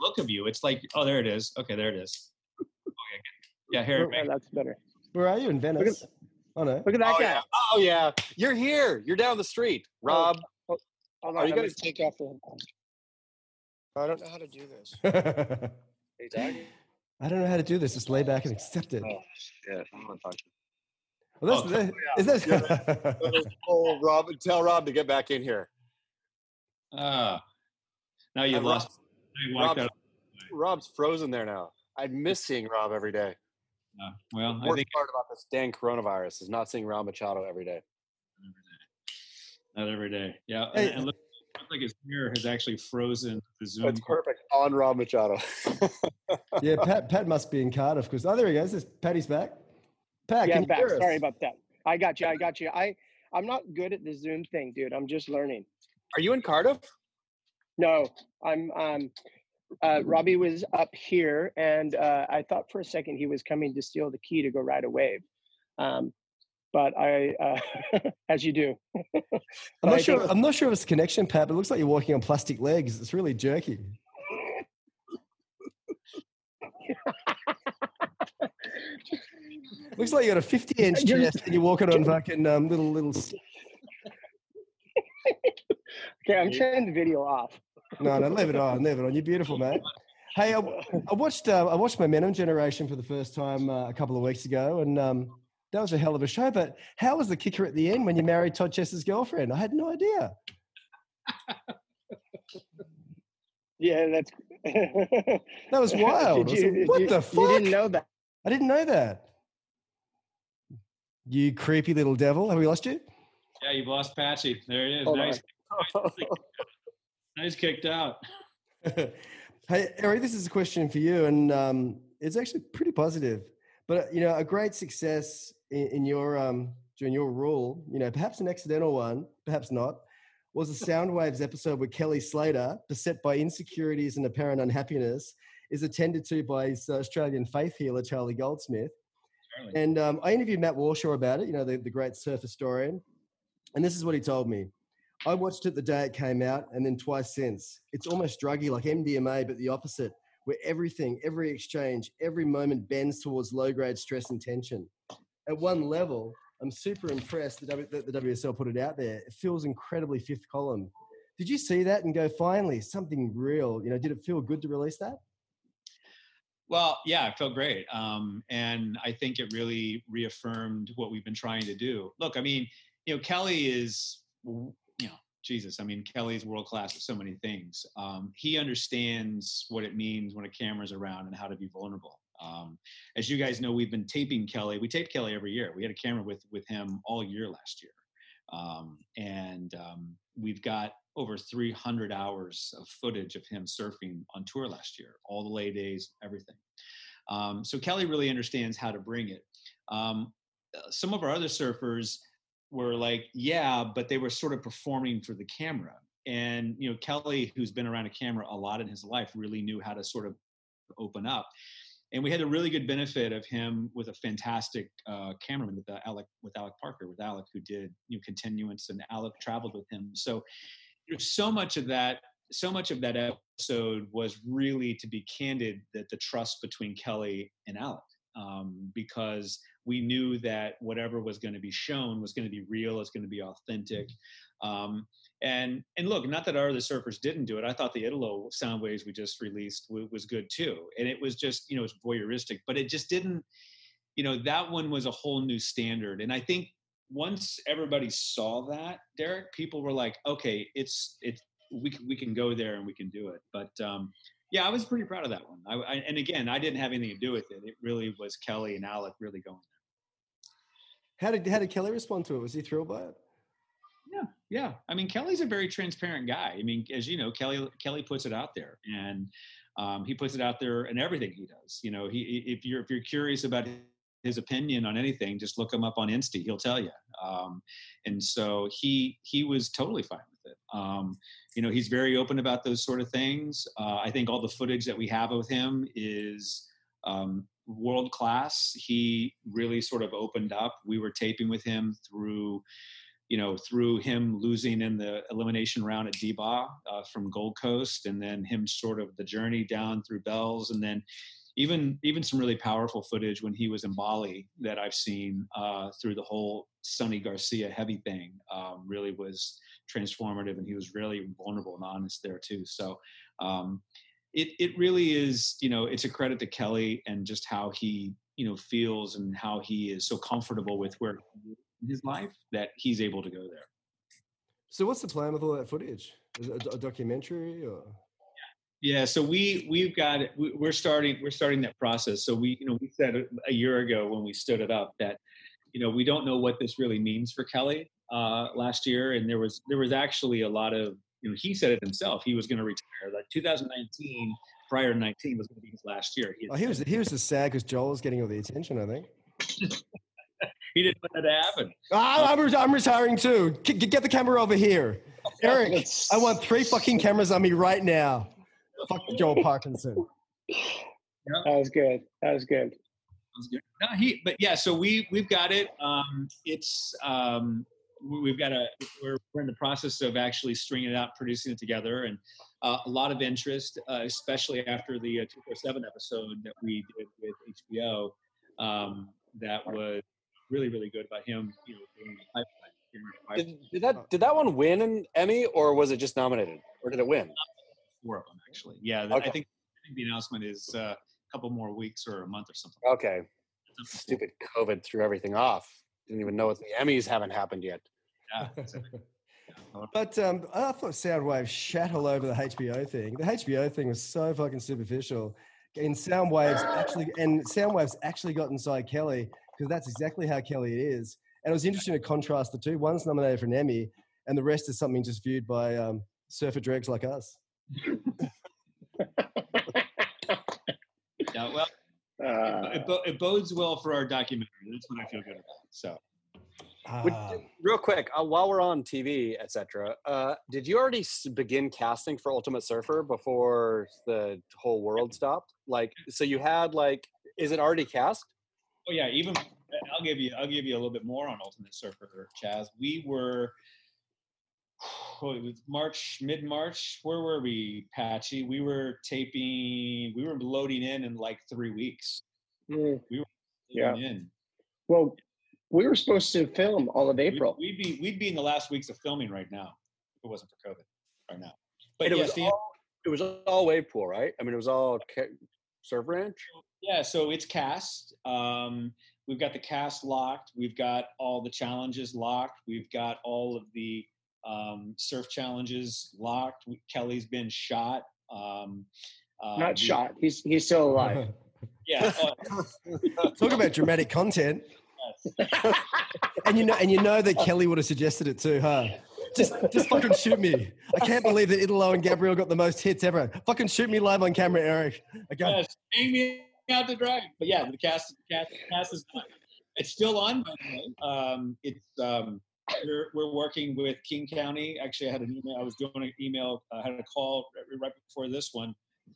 S4: look of you. It's like, oh, there it is. Okay, there it is. Okay. Yeah, here.
S7: Oh, that's better.
S3: Where are you in Venice? Oh no.
S7: Look at that
S5: Oh
S7: guy.
S5: yeah. oh yeah, you're here. You're down the street, oh, Rob.
S7: Oh, hold oh, on,
S5: Are you
S7: I'm gonna take off the. I don't know how to do this.
S5: Hey, Doug.
S3: I don't know how to do this. Just lay back and accept it.
S5: Oh, yeah, I'm gonna talk to
S3: Well,
S4: Oh,
S3: that's, is this?
S5: you. Oh, Rob, tell Rob to get back in here.
S4: Ah, now you
S5: And
S4: lost.
S5: Rob-
S4: now you walked
S5: Rob's,
S4: out.
S5: Rob's frozen there now. I miss seeing Rob every day.
S4: Uh, well, I
S5: Worst
S4: think
S5: part about this dang coronavirus is not seeing Rob Machado every day.
S4: not every day. Yeah,
S3: Hey.
S4: and, and look, looks like his hair has actually frozen the Zoom.
S5: That's perfect on Rob Machado.
S3: yeah, Pat, Pat must be in Cardiff because oh, there he goes. There's Patty's back. Pat,
S7: yeah,
S3: can you
S7: back.
S3: hear us?
S7: Sorry about that. I got you. I got you. I I'm not good at the Zoom thing, dude. I'm just learning.
S5: Are you in Cardiff?
S7: No, I'm um uh Robbie was up here and uh I thought for a second he was coming to steal the key to go ride a wave. Um but I uh as you do.
S3: I'm not
S7: I
S3: sure.
S7: think-
S3: I'm not sure if it's a connection, Pat, but it looks like you're walking on plastic legs. It's really jerky. looks like you got a 50 inch chest and you're walking on fucking um, little little.
S7: Okay, I'm turning the video off.
S3: No, no, leave it on, leave it on. You're beautiful, mate. Hey, I, I watched uh, I watched Momentum Generation for the first time uh, a couple of weeks ago, and um, that was a hell of a show. But how was the kicker at the end when you married Todd Chesser's girlfriend? I had no idea.
S7: Yeah, that's
S3: That was wild. I was like,
S7: you,
S3: what
S7: you-
S3: the
S7: You didn't know that.
S3: I didn't know that. You creepy little devil. Have we lost you?
S4: Yeah, you've lost Patchy. There he is.
S7: Hold
S4: Now
S7: on.
S4: he's, now he's kicked out.
S3: hey, Erik, this is a question for you, and um, it's actually pretty positive. But you know, a great success in, in your um, during your rule, you know, perhaps an accidental one, perhaps not, was the Soundwaves episode where Kelly Slater, beset by insecurities and apparent unhappiness, is attended to by his Australian faith healer Charlie Goldsmith. And um, I interviewed Matt Warshaw about it, you know, the, the great surf historian. And this is what he told me. I watched it the day it came out and then twice since. It's almost druggy, like MDMA, but the opposite, where everything, every exchange, every moment bends towards low grade stress and tension. At one level, I'm super impressed that, that the WSL put it out there. It feels incredibly fifth column. Did you see that and go, finally, something real? You know, did it feel good to release that?
S4: Well, yeah, it felt great. Um, and I think it really reaffirmed what we've been trying to do. Look, I mean, you know, Kelly is, you know, Jesus. I mean, Kelly's world class at so many things. Um, he understands what it means when a camera's around and how to be vulnerable. Um, as you guys know, we've been taping Kelly. We tape Kelly every year. We had a camera with with him all year last year, um, and um, we've got over 300 hours of footage of him surfing on tour last year, all the lay days, everything. Um, so Kelly really understands how to bring it. Um, uh, some of our other surfers were like, yeah, but they were sort of performing for the camera. And you know, Kelly, who's been around a camera a lot in his life, really knew how to sort of open up. And we had a really good benefit of him with a fantastic uh, cameraman with uh, Alec, with Alec Parker, with Alec, who did you know continuance, and Alec traveled with him. So so much of that so much of that episode was really to be candid that the trust between kelly and alec um, because we knew that whatever was going to be shown was going to be real it's going to be authentic um, and and look not that our other surfers didn't do it i thought the italo sound waves we just released w- was good too and it was just you know it's voyeuristic but it just didn't you know that one was a whole new standard and i think once everybody saw that, Derek, people were like, okay, it's it's we can, we can go there and we can do it. But um, yeah, I was pretty proud of that one. I, I, and again, I didn't have anything to do with it. It really was Kelly and Alec really going there.
S3: How did, how did Kelly respond to it? Was he thrilled by it?
S4: Yeah, yeah. I mean, Kelly's a very transparent guy. I mean, as you know, Kelly Kelly puts it out there, and um, he puts it out there in everything he does. You know, he if you're if you're curious about his opinion on anything, just look him up on Insta. He'll tell you. Um, and so he he was totally fine with it. Um, you know, he's very open about those sort of things. Uh, I think all the footage that we have of him is um, world class. He really sort of opened up. We were taping with him through, you know, through him losing in the elimination round at D-Bah uh, from Gold Coast, and then him sort of the journey down through Bells, and then even even some really powerful footage when he was in Bali that I've seen uh, through the whole Sunny Garcia heavy thing um, really was transformative, and he was really vulnerable and honest there too. So. Um, it, it really is, you know, it's a credit to Kelly and just how he, you know, feels and how he is so comfortable with where in his life that he's able to go there.
S3: So what's the plan with all that footage? Is it a documentary or?
S4: Yeah, so we we've got we- We're starting we're starting that process. So we you know we said a- year ago when we stood it up that you know we don't know what this really means for Kelly uh, last year, and there was there was actually a lot of you know he said it himself he was going to retire. Like 2019 prior to 19 was going to be his last year. He,
S3: Oh, he was he was just sad because Joel was getting all the attention. I think.
S4: he didn't want that to happen.
S3: Ah, I'm, I'm retiring too. Get the camera over here,
S7: Erik.
S3: I want three fucking cameras on me right now. Fuck Joel Parkinson.
S7: That was good. That was good.
S4: Sounds good. No, he, but yeah, so we we've got it. Um, it's um, we- we've got a we're we're in the process of actually stringing it out, producing it together, and uh, a lot of interest, uh, especially after the uh, two four seven episode that we did with HBO. Um, that was really really good about him. You know, doing the pipeline. doing the pipeline.
S5: Did, did that did that one win an Emmy or was it just nominated or did it win?
S4: Four of them actually. Yeah, the-
S5: Okay.
S4: I think I think the announcement is uh, a couple more weeks or a month or something.
S5: Okay, stupid COVID threw everything off. Didn't even know if the Emmys haven't happened yet.
S4: Yeah.
S3: But um, I thought Soundwave shat all over the HBO thing. The HBO thing was so fucking superficial. And Soundwaves actually, and Soundwaves actually got inside Kelly because that's exactly how Kelly it is. And it was interesting to contrast the two. One's nominated for an Emmy, and the rest is something just viewed by um, surfer dregs like us.
S4: Yeah, well.
S7: Uh,
S4: it, bo- it bodes well for our documentary. That's what I feel good about. So
S5: Would-
S3: Ah,
S5: Real quick, uh, while we're on TV, etc., uh, did you already s- begin casting for Ultimate Surfer before the whole world stopped? Like, so you had like, is it already cast?
S4: Oh yeah, even I'll give you I'll give you a little bit more on Ultimate Surfer, Chas. We were oh, it was March, mid March. Where were we, Patchy? We were taping. We were loading in in like three weeks.
S7: mm, Yeah.
S4: Loading In.
S7: well, we were supposed to film all of
S4: We'd,
S7: April.
S4: we'd be we'd be in the last weeks of filming right now if it wasn't for COVID. Right now, but
S5: And it
S4: yeah,
S5: was
S4: Steve-
S5: all, it was all wave pool, right? I mean, it was all ca- surf ranch.
S4: Yeah, so it's cast. Um, we've got the cast locked. We've got all the challenges locked. We've got all of the um, surf challenges locked. Kelly's been shot. Um, uh,
S7: Not
S4: we-
S7: shot. He's he's still alive.
S4: Yeah. oh,
S3: Talk about dramatic content.
S4: yes.
S3: And you know, and you know that Kelly would have suggested it too, huh? Just, just fucking shoot me. I can't believe that Italo and Gabriel got the most hits ever. Fucking shoot me live on camera, Erik. I got
S4: yes, hang me out to dry. But yeah, the cast, cast, cast is on. It's still on. By the way. Um, it's um, we're we're working with King County. Actually, I had an email. I was doing an email. I had a call right, right before this one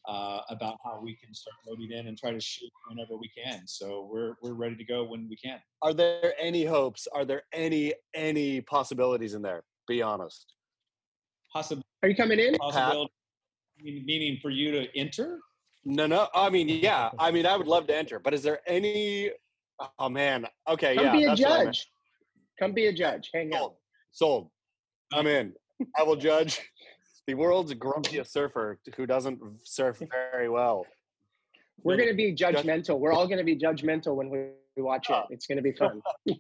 S4: uh, about how we can start loading in and try to shoot whenever we can. So we're we're ready to go when we can.
S5: Are there any hopes? Are there any any possibilities in there? Be honest.
S4: Possible,
S7: Are you coming in?
S4: possibility, meaning for you to enter.
S5: No, no. I mean, yeah. I mean, I would love to enter, but is there any? Oh man. Okay,
S7: Come
S5: yeah.
S7: be a
S5: that's what I meant.
S7: judge. Come be a judge. Hang out.
S5: Sold. Sold. I'm in. I will judge the world's grumpiest surfer who doesn't surf very well.
S7: We're going to be judgmental. We're all going to be judgmental when we we watch it. It's going to be fun.
S4: I'm,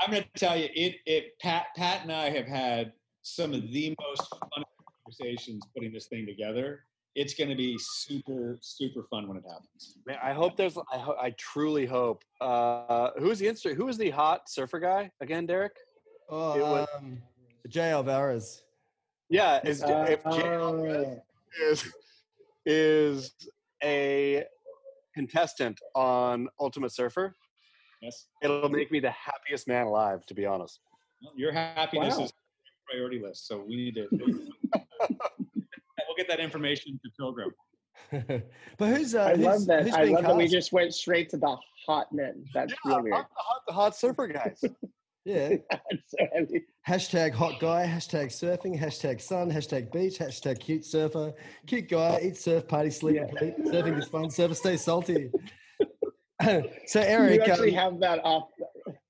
S4: I'm going to tell you, it, it, Pat, Pat and I have had some of the most fun conversations putting this thing together. It's going to be super, super fun when it happens.
S5: Man, I hope there's. I, ho- I truly hope. Uh, who's the instru- Who is the hot surfer guy again, Derek?
S3: oh,
S5: it was-
S3: um, Jay Alvarrez.
S5: Yeah, is J- if Jay
S7: Uh,
S5: is is a contestant on Ultimate Surfer,
S4: Yes.
S5: It'll make me the happiest man alive, to be honest.
S4: Well, Your happiness
S7: Wow.
S4: is priority list, so we need to. we'll get that information to Pilgrim.
S3: but who's? Uh,
S7: I
S3: who's,
S7: love that. I
S3: been
S7: love that we just went straight to the hot men. That's
S5: Yeah,
S7: really weird.
S5: hot, the hot, the hot surfer guys.
S3: Yeah.
S7: So.
S3: Hashtag hot guy. Hashtag surfing. Hashtag sun. Hashtag beach. Hashtag cute surfer. Cute guy. Eat surf. Party sleep.
S7: Yeah.
S3: Sleep. Surfing is fun. Surfer stay salty. so
S7: Erik,
S3: You
S7: actually
S3: um,
S7: have that off.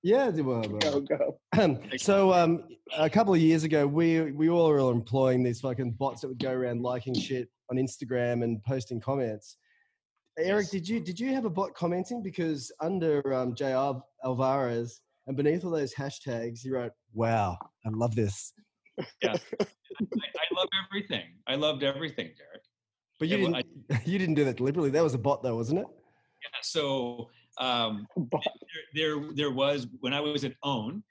S3: Yeah, well, well,
S7: Go go.
S3: Um, so um, a couple of years ago, we we all were employing these fucking bots that would go around liking shit on Instagram and posting comments. Erik,
S4: Yes.
S3: did you did you have a bot commenting? Because under um, J.R. Alvarez and beneath all those hashtags, you wrote, "Wow, I love this."
S4: I, I love everything. I loved everything, Derek.
S3: But you
S4: Yeah, well,
S3: didn't you didn't do that deliberately. That was a bot, though, wasn't it?
S4: Yeah, so um, there, there, there was when I was at OWN,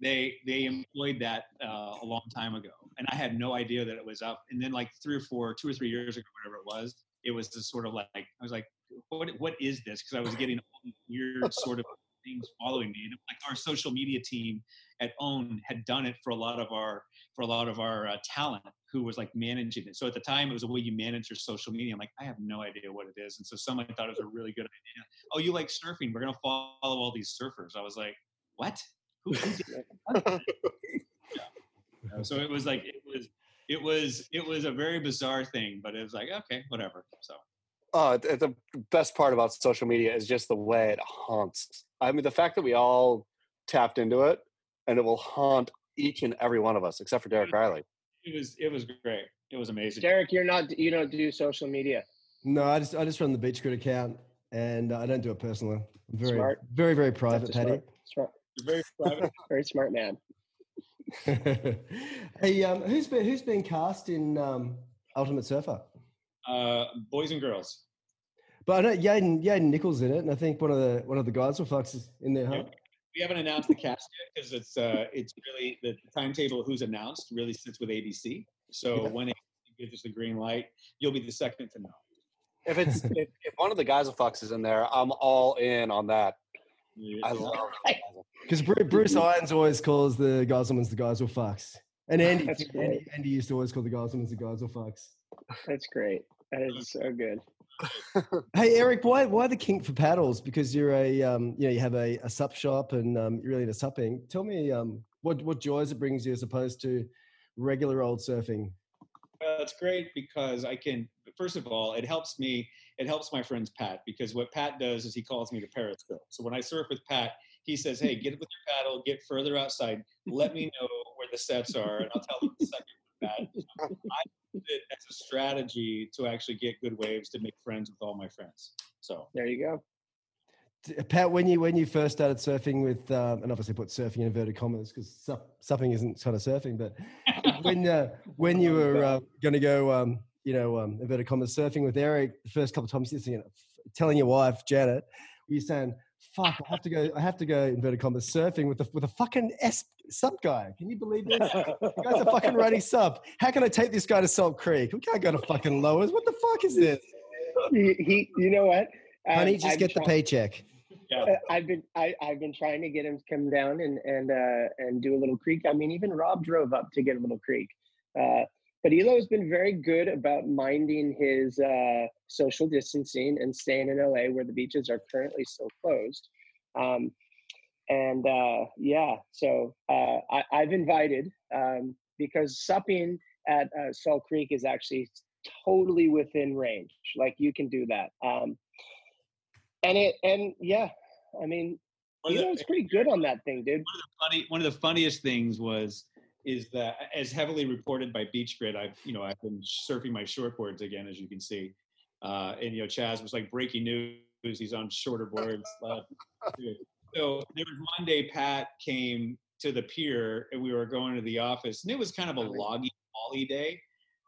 S4: they they employed that uh, a long time ago, and I had no idea that it was up. And then like three or four, two or three years ago, whatever it was, it was just sort of like I was like, what what is this? Because I was getting all these weird sort of things following me, and like our social media team at OWN had done it for a lot of our for a lot of our uh, talent who was like managing it. So at the time, it was a way you manage your social media. I'm like, I have no idea what it is, and so someone thought it was a really good idea oh, you like surfing? We're gonna follow all these surfers. I was like, what? Who is it? Yeah. So it was like it was it was it was a very bizarre thing, but it was like okay, whatever. So
S5: Oh, it- the best part about social media is just the way it haunts. I mean, the fact that we all tapped into it and it will haunt each and every one of us, except for Derek Rielly.
S4: it was it was great. It was amazing.
S7: Derek, you're not. You don't do social media.
S3: No, I just I just run the BeachGrit account, and I don't do it personally. I'm very
S7: Smart.
S3: very very private,
S7: a
S3: Patty.
S7: smart, smart,
S4: You're very private.
S7: very smart man.
S3: hey, um, who's been who's been cast in um, Ultimate Surfer?
S4: uh, boys and girls.
S3: But I know Yaden Yaden Nichols in it, and I think one of the one of the guys will fucks is in there, huh?
S4: Yeah. We haven't announced the cast yet because it's uh, it's really the timetable. Who's announced really sits with ABC. So
S3: Yeah.
S4: when ABC gives us the green light, you'll be the second to know.
S5: If it's if, if one of the guys of Fox is in there, I'm all in on that. I love it.
S3: Because Bruce Irons always calls the guys the guys will fucks, and Andy, Andy. Andy used to always call the guys the guys will fucks.
S7: That's great. That is so good.
S3: Hey Erik, why why the kink for paddles? Because you're a um, you know you have a, a sup shop and um, you're really into supping. Tell me um, what what joys it brings you as opposed to regular old surfing.
S4: Well, it's great because I can. First of all, it helps me. It helps my friends Pat because what Pat does is he calls me to Periscope. So when I surf with Pat, he says, "Hey, get with your paddle, get further outside. Let me know where the sets are, and I'll tell you the second with Pat." I use it as a strategy to actually get good waves to make friends with all my friends. So
S7: There you go.
S3: Pat, when you when you first started surfing with, um, and obviously put surfing in inverted commas because sup, supping isn't kind of surfing, but when uh, when you were uh, going to go, um, you know, um, inverted commas surfing with Erik, the first couple of times, you're thinking, telling your wife Janet, were you saying, "Fuck, I have to go, I have to go inverted commas surfing with a with a fucking S sub guy"? Can you believe this? The guy's a fucking running sub. How can I take this guy to Salt Creek? We can't go to fucking Lowers. What the fuck is this?
S7: he, he, you know what? Um,
S3: Honey, just
S7: I've
S3: get the paycheck.
S4: yeah,
S7: Uh, I've been I, I've been trying to get him to come down and and uh, and do a little creek. I mean, even Rob drove up to get a little creek. Uh, but Elo has been very good about minding his uh, social distancing and staying in LA, where the beaches are currently still closed. Um, and uh, yeah, so uh, I, I've invited um, because supping at uh, Salt Creek is actually totally within range. Like you can do that. Um, and it and yeah, I mean,
S4: One of the-
S7: Elo's pretty good on that thing, dude.
S4: funny one of the funniest things was is that as heavily reported by BeachGrit, I've you know I've been surfing my shortboards again, as you can see, uh, and you know Chas was like breaking news. He's on shorter boards. uh, so there was one day Pat came to the pier and we were going to the office, and it was kind of a loggy, molly day,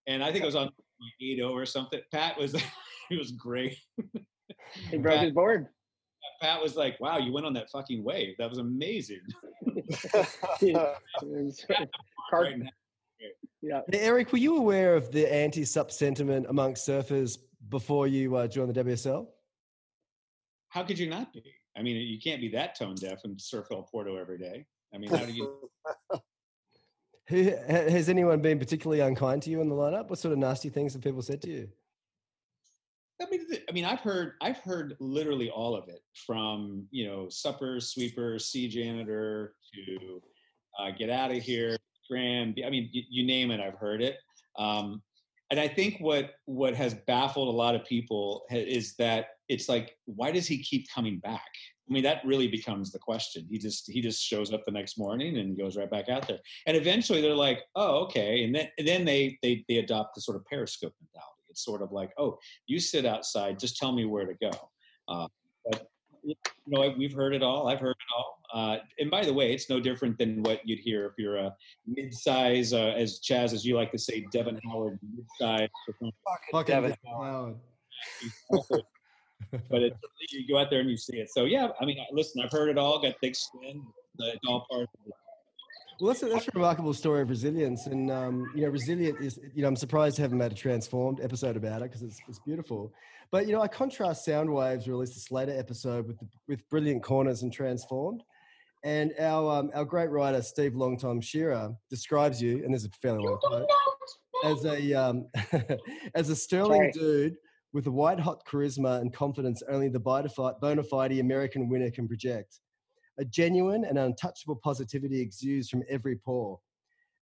S4: and I think it was on eight o or something. Pat was he was great.
S7: He broke
S4: Pat-
S7: his board.
S4: Pat was like, "Wow, you went on that fucking wave. That was amazing."
S7: Car-
S4: Right
S7: yeah.
S3: Erik, were you aware of the anti-sup sentiment amongst surfers before you uh, joined the WSL?
S4: How could you not be? I mean, you can't be that tone deaf and surf El Porto every day. I mean, how do you?
S3: Who, has anyone been particularly unkind to you in the lineup? What sort of nasty things have people said to you?
S4: I mean, I mean, I've heard, I've heard literally all of it from you know, supper, sweeper, sea janitor to uh, get out of here, Graham. I mean, you, you name it, I've heard it. Um, and I think what what has baffled a lot of people is that it's like, why does he keep coming back? I mean, that really becomes the question. He just he just shows up the next morning and goes right back out there. And eventually, they're like, oh, okay. And then and then they they they adopt the sort of periscope mentality. It's sort of like, oh, you sit outside, just tell me where to go. Uh, but you know, we've heard it all. I've heard it all. Uh, and by the way, it's no different than what you'd hear if you're a mid-size, uh, as Chas, as you like to say, Devon Howard mid-size.
S3: Fucking
S5: Devon
S3: Howard.
S4: but it's, you go out there and you see it. So yeah, I mean, listen, I've heard it all. Got thick skin. It's all part. Of it.
S3: Well, that's a, that's a remarkable story of resilience, and um, you know, resilient is. You know, I'm surprised to haven't made a transformed episode about it because it's, it's beautiful. But you know, I contrast Soundwaves released this later episode with the, with Brilliant Corners and Transformed, and our um, our great writer Steve Long Tom Shearer describes you, and this is a fairly long quote, as a um, as a sterling
S7: Sorry.
S3: dude with a white hot charisma and confidence only the bona fide American winner can project. A genuine and untouchable positivity exudes from every pore.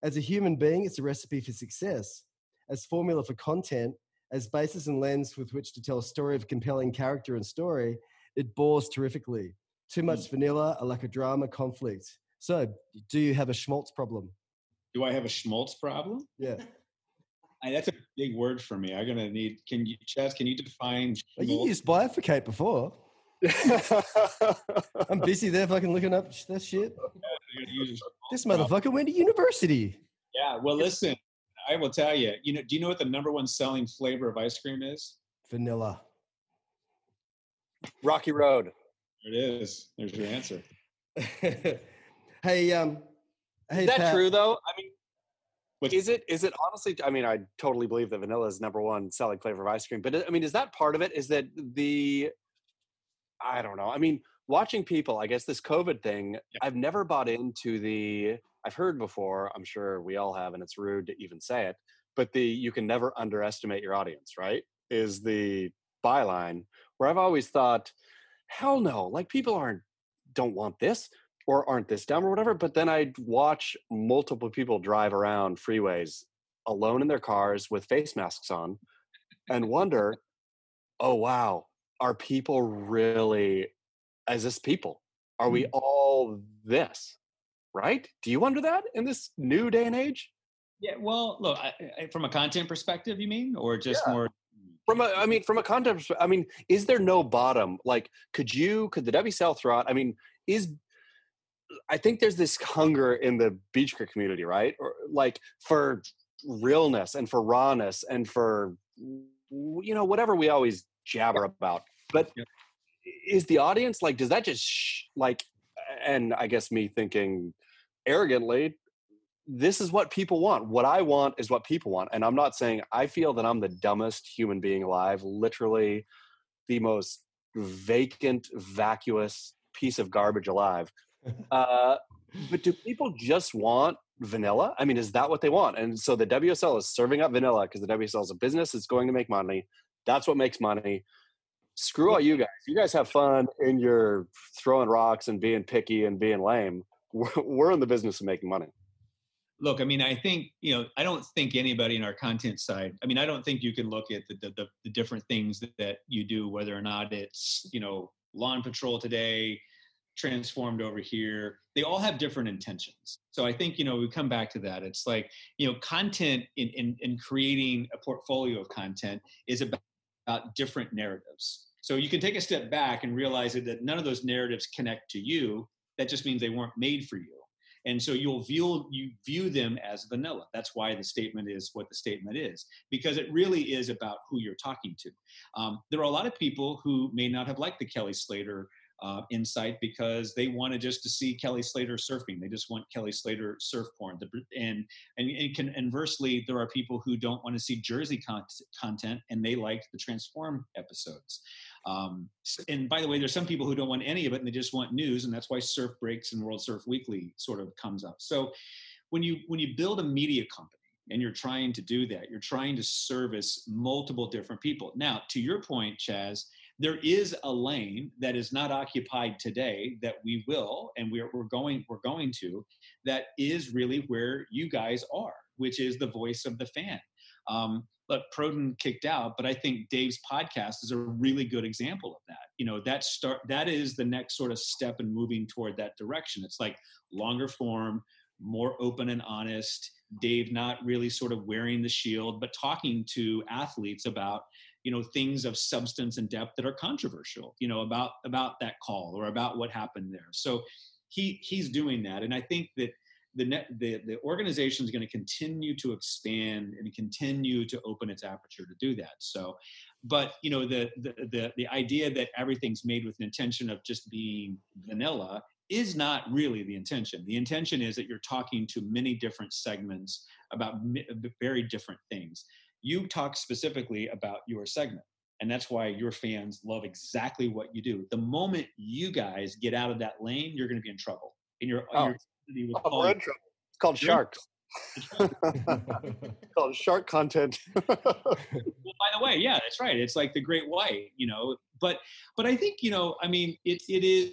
S3: As a human being, it's a recipe for success. As formula for content, as basis and lens with which to tell a story of compelling character and story, it bores terrifically. Too much hmm. vanilla, a lack of drama, conflict. So, do you have a schmaltz problem?
S4: Do I have a schmaltz problem?
S3: Yeah.
S4: I, that's a big word for me. I'm gonna need. Can you, Chas? Can you define?
S3: Oh, you used bifurcate before. I'm busy there fucking looking up sh- that shit.
S4: You're gonna use a
S3: This motherfucker went to university.
S4: Yeah. Well, listen. I will tell you. You know. Do you know what the number one selling flavor of ice cream is?
S3: Vanilla.
S5: Rocky Road.
S4: There it is. There's your answer.
S3: hey, um, hey,
S5: is that
S3: Pat,
S5: true though? I mean,
S4: Which-
S5: is it is it honestly? I mean, I totally believe that vanilla is number one selling flavor of ice cream. But I mean, is that part of it? Is that the? I don't know. I mean, watching people. I guess this COVID thing. I've never bought into the. I've heard before. I'm sure we all have, and it's rude to even say it. But the you can never underestimate your audience. Right? Is the byline where I've always thought, hell no, like people aren't don't want this or aren't this dumb or whatever. But then I'd watch multiple people drive around freeways alone in their cars with face masks on and wonder, oh wow, are people really is this people? Are we mm-hmm. all this? Right? Do you wonder that in this new day and age?
S4: Yeah. Well, look. I, I, from a content perspective, you mean, or just
S5: Yeah.
S4: more?
S5: From a, I mean, from a content, perspe- I mean, is there no bottom? Like, could you, could the throw out? I mean, is, I think there's this hunger in the beach cricket community, right? Or like for realness and for rawness and for, you know, whatever we always jabber about. But is the audience like, does that just sh- like, and I guess me thinking arrogantly, this is what people want. What I want is what people want. And I'm not saying I feel that I'm the dumbest human being alive, literally the most vacant, vacuous piece of garbage alive. Uh, but do people just want vanilla? I mean, is that what they want? And so the WSL is serving up vanilla because the WSL is a business, it's going to make money. That's what makes money. Screw all you guys. You guys have fun in your throwing rocks and being picky and being lame. We're, we're in the business of making money.
S4: Look, I mean, I think you know. I don't think anybody in our content side. I mean, I don't think you can look at the the, the, the different things that, that you do, whether or not it's you know lawn patrol today, transformed over here. They all have different intentions. So I think you know we come back to that. It's like you know, content in in, in creating a portfolio of content is about, about different narratives. So you can take a step back and realize that none of those narratives connect to you. That just means they weren't made for you and so you'll view you view them as vanilla that's why the statement is what the statement is because it really is about who you're talking to um, there are a lot of people who may not have liked the kelly slater uh, insight because they wanted just to see kelly slater surfing they just want kelly slater surf porn and and, and can, inversely there are people who don't want to see jersey con- content and they like the transform episodes Um, and by the way, there's some people who don't want any of it and they just want news, and that's why Surf Breaks and World Surf Weekly sort of comes up. So when you when you build a media company and you're trying to do that, you're trying to service multiple different people. Now, to your point, Chas, there is a lane that is not occupied today that we will and we're, we're going we're going to that is really where you guys are which is the voice of the fan. Um, look proton kicked out but i think dave's podcast is a really good example of that. You know that start that is the next sort of step in moving toward that direction. It's like longer form more open and honest dave not really sort of wearing the shield but talking to athletes about you know things of substance and depth that are controversial you know about about that call or about what happened there. So he he's doing that. And i think that the net the, the organization is going to continue to expand and continue to open its aperture to do that. So but you know the the the, the idea that everything's made with an intention of just being vanilla is not really the intention. The intention is that you're talking to many different segments about very different things you talk specifically about your segment and that's why your fans love exactly what you do the moment you guys get out of that lane you're going to be in trouble and your,
S5: Oh.
S4: your community
S5: Oh,
S4: call
S5: we're in trouble. It's called
S4: You're
S5: sharks. It's called shark content.
S4: well, by the way, yeah, that's right. It's like the great white, you know. But but I think you know, I mean, it it is,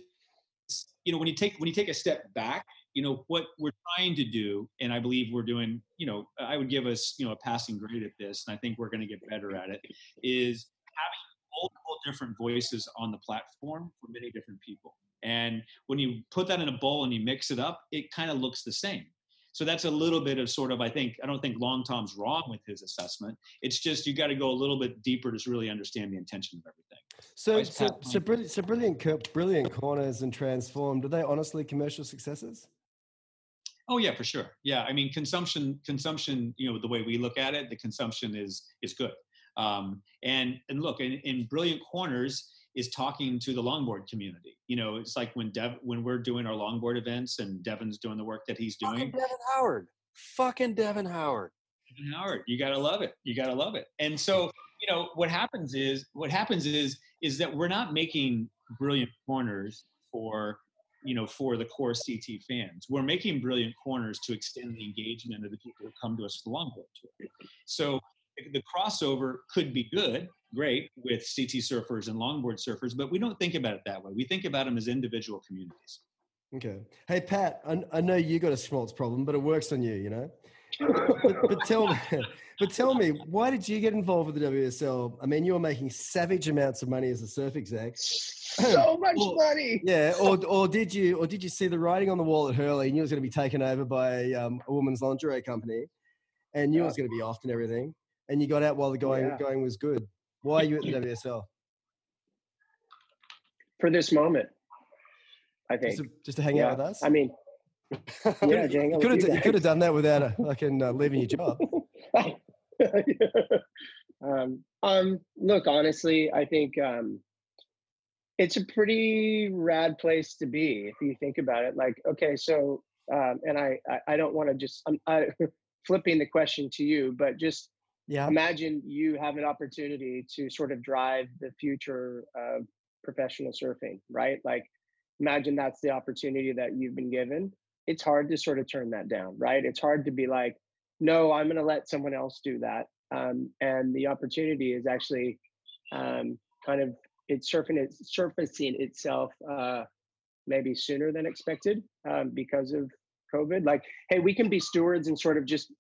S4: you know, when you take when you take a step back, you know, what we're trying to do, and I believe we're doing, you know, I would give us, you know, a passing grade at this, and I think we're going to get better at it. Is having multiple different voices on the platform for many different people. And when you put that in a bowl and you mix it up, it kind of looks the same. So that's a little bit of sort of, I think, I don't think Long Tom's wrong with his assessment. It's just you got to go a little bit deeper to really understand the intention of everything.
S3: So, so, so, brilliant, so brilliant, brilliant corners and transformed. Are they honestly commercial successes?
S4: Oh yeah, for sure. Yeah, I mean, consumption, consumption. You know, the way we look at it, the consumption is is good. Um, and and look, in, in Brilliant Corners is talking to the longboard community. You know, it's like when Dev when we're doing our longboard events and Devon's doing the work that he's doing.
S5: Fucking. Devon Howard. Fucking Devon Howard.
S4: Devon Howard, you gotta love it. You gotta love it. And so, you know, what happens is what happens is is that we're not making brilliant corners for you know for the core CT fans. We're making brilliant corners to extend the engagement of the people who come to us for the longboard tour. So the crossover could be good, great with CT surfers and longboard surfers, but we don't think about it that way. We think about them as individual communities.
S3: Okay. Hey, Pat, I, I know you got a schmaltz problem, but it works on you, you know? But, but tell me, but tell me, why did you get involved with the WSL? I mean, you were making savage amounts of money as a surf exec.
S7: so much
S3: Well,
S7: money.
S3: Yeah, or, or did you or did you see the writing on the wall at Hurley and you was going to be taken over by um, a woman's lingerie company, and you
S7: Yeah.
S3: was going to be off and everything, and you got out while the going
S7: Yeah.
S3: going was good. Why are you at the WSL?
S7: for this moment. I think.
S3: Just to, just to hang
S7: yeah.
S3: out with us?
S7: I mean, yeah,
S3: you could have
S7: you
S3: you could have done that without a fucking uh, leaving your job.
S7: um, um, look, honestly, I think um, it's a pretty rad place to be if you think about it. Like, okay, so, um, and I, I, I don't want to just, I'm I, flipping the question to you, but just
S3: Yeah.
S7: imagine you have an opportunity to sort of drive the future of professional surfing, right? Like, imagine that's the opportunity that you've been given. It's hard to sort of turn that down, right? It's hard to be like, no, I'm going to let someone else do that. Um, and the opportunity is actually um, kind of it's surfing it's surfacing itself uh, maybe sooner than expected um, because of COVID. Like, hey, we can be stewards and sort of just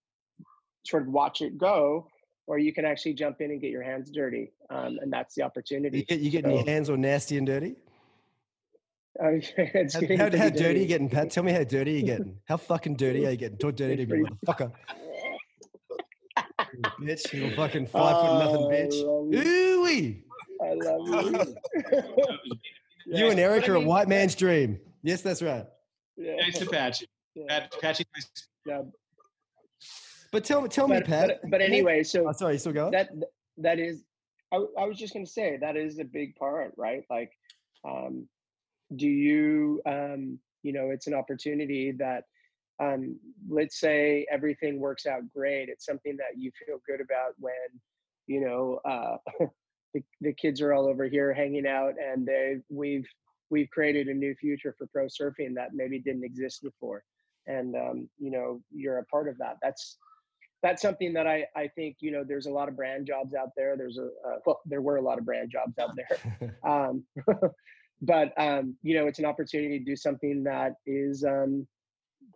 S7: sort of watch it go, or you can actually jump in and get your hands dirty, um, and that's the opportunity.
S3: You get you getting your hands all nasty and dirty.
S7: Uh, it's
S3: How,
S7: getting
S3: how,
S7: pretty
S3: how dirty are you getting, Pat? Tell me how dirty are you getting? How fucking dirty are you getting? Talk dirty to
S7: It's
S3: me,
S7: pretty-
S3: motherfucker. You bitch, you fucking five foot nothing
S7: Oh,
S3: bitch.
S7: I love you.
S3: Ooh-wee.
S7: I love you.
S3: You and
S7: Yeah, Erik
S3: are a white man's dream. Yes, that's right.
S7: Yeah,
S4: Thanks to Patchy.
S7: yeah,
S4: Pat, Patchy,
S7: yeah.
S3: But tell me, tell me, Pat.
S7: but, but anyway, so
S3: Oh, sorry, you still going?
S7: that that is I, I was just going to say that is a big part right like um do you um you know it's an opportunity that um let's say everything works out great it's something that you feel good about when you know uh the, the kids are all over here hanging out, and they we've we've created a new future for pro surfing that maybe didn't exist before, and um, you know you're a part of that. That's that's something that I I think you know there's a lot of brand jobs out there. There's a uh, well there were a lot of brand jobs out there, um, but um, you know it's an opportunity to do something that is um,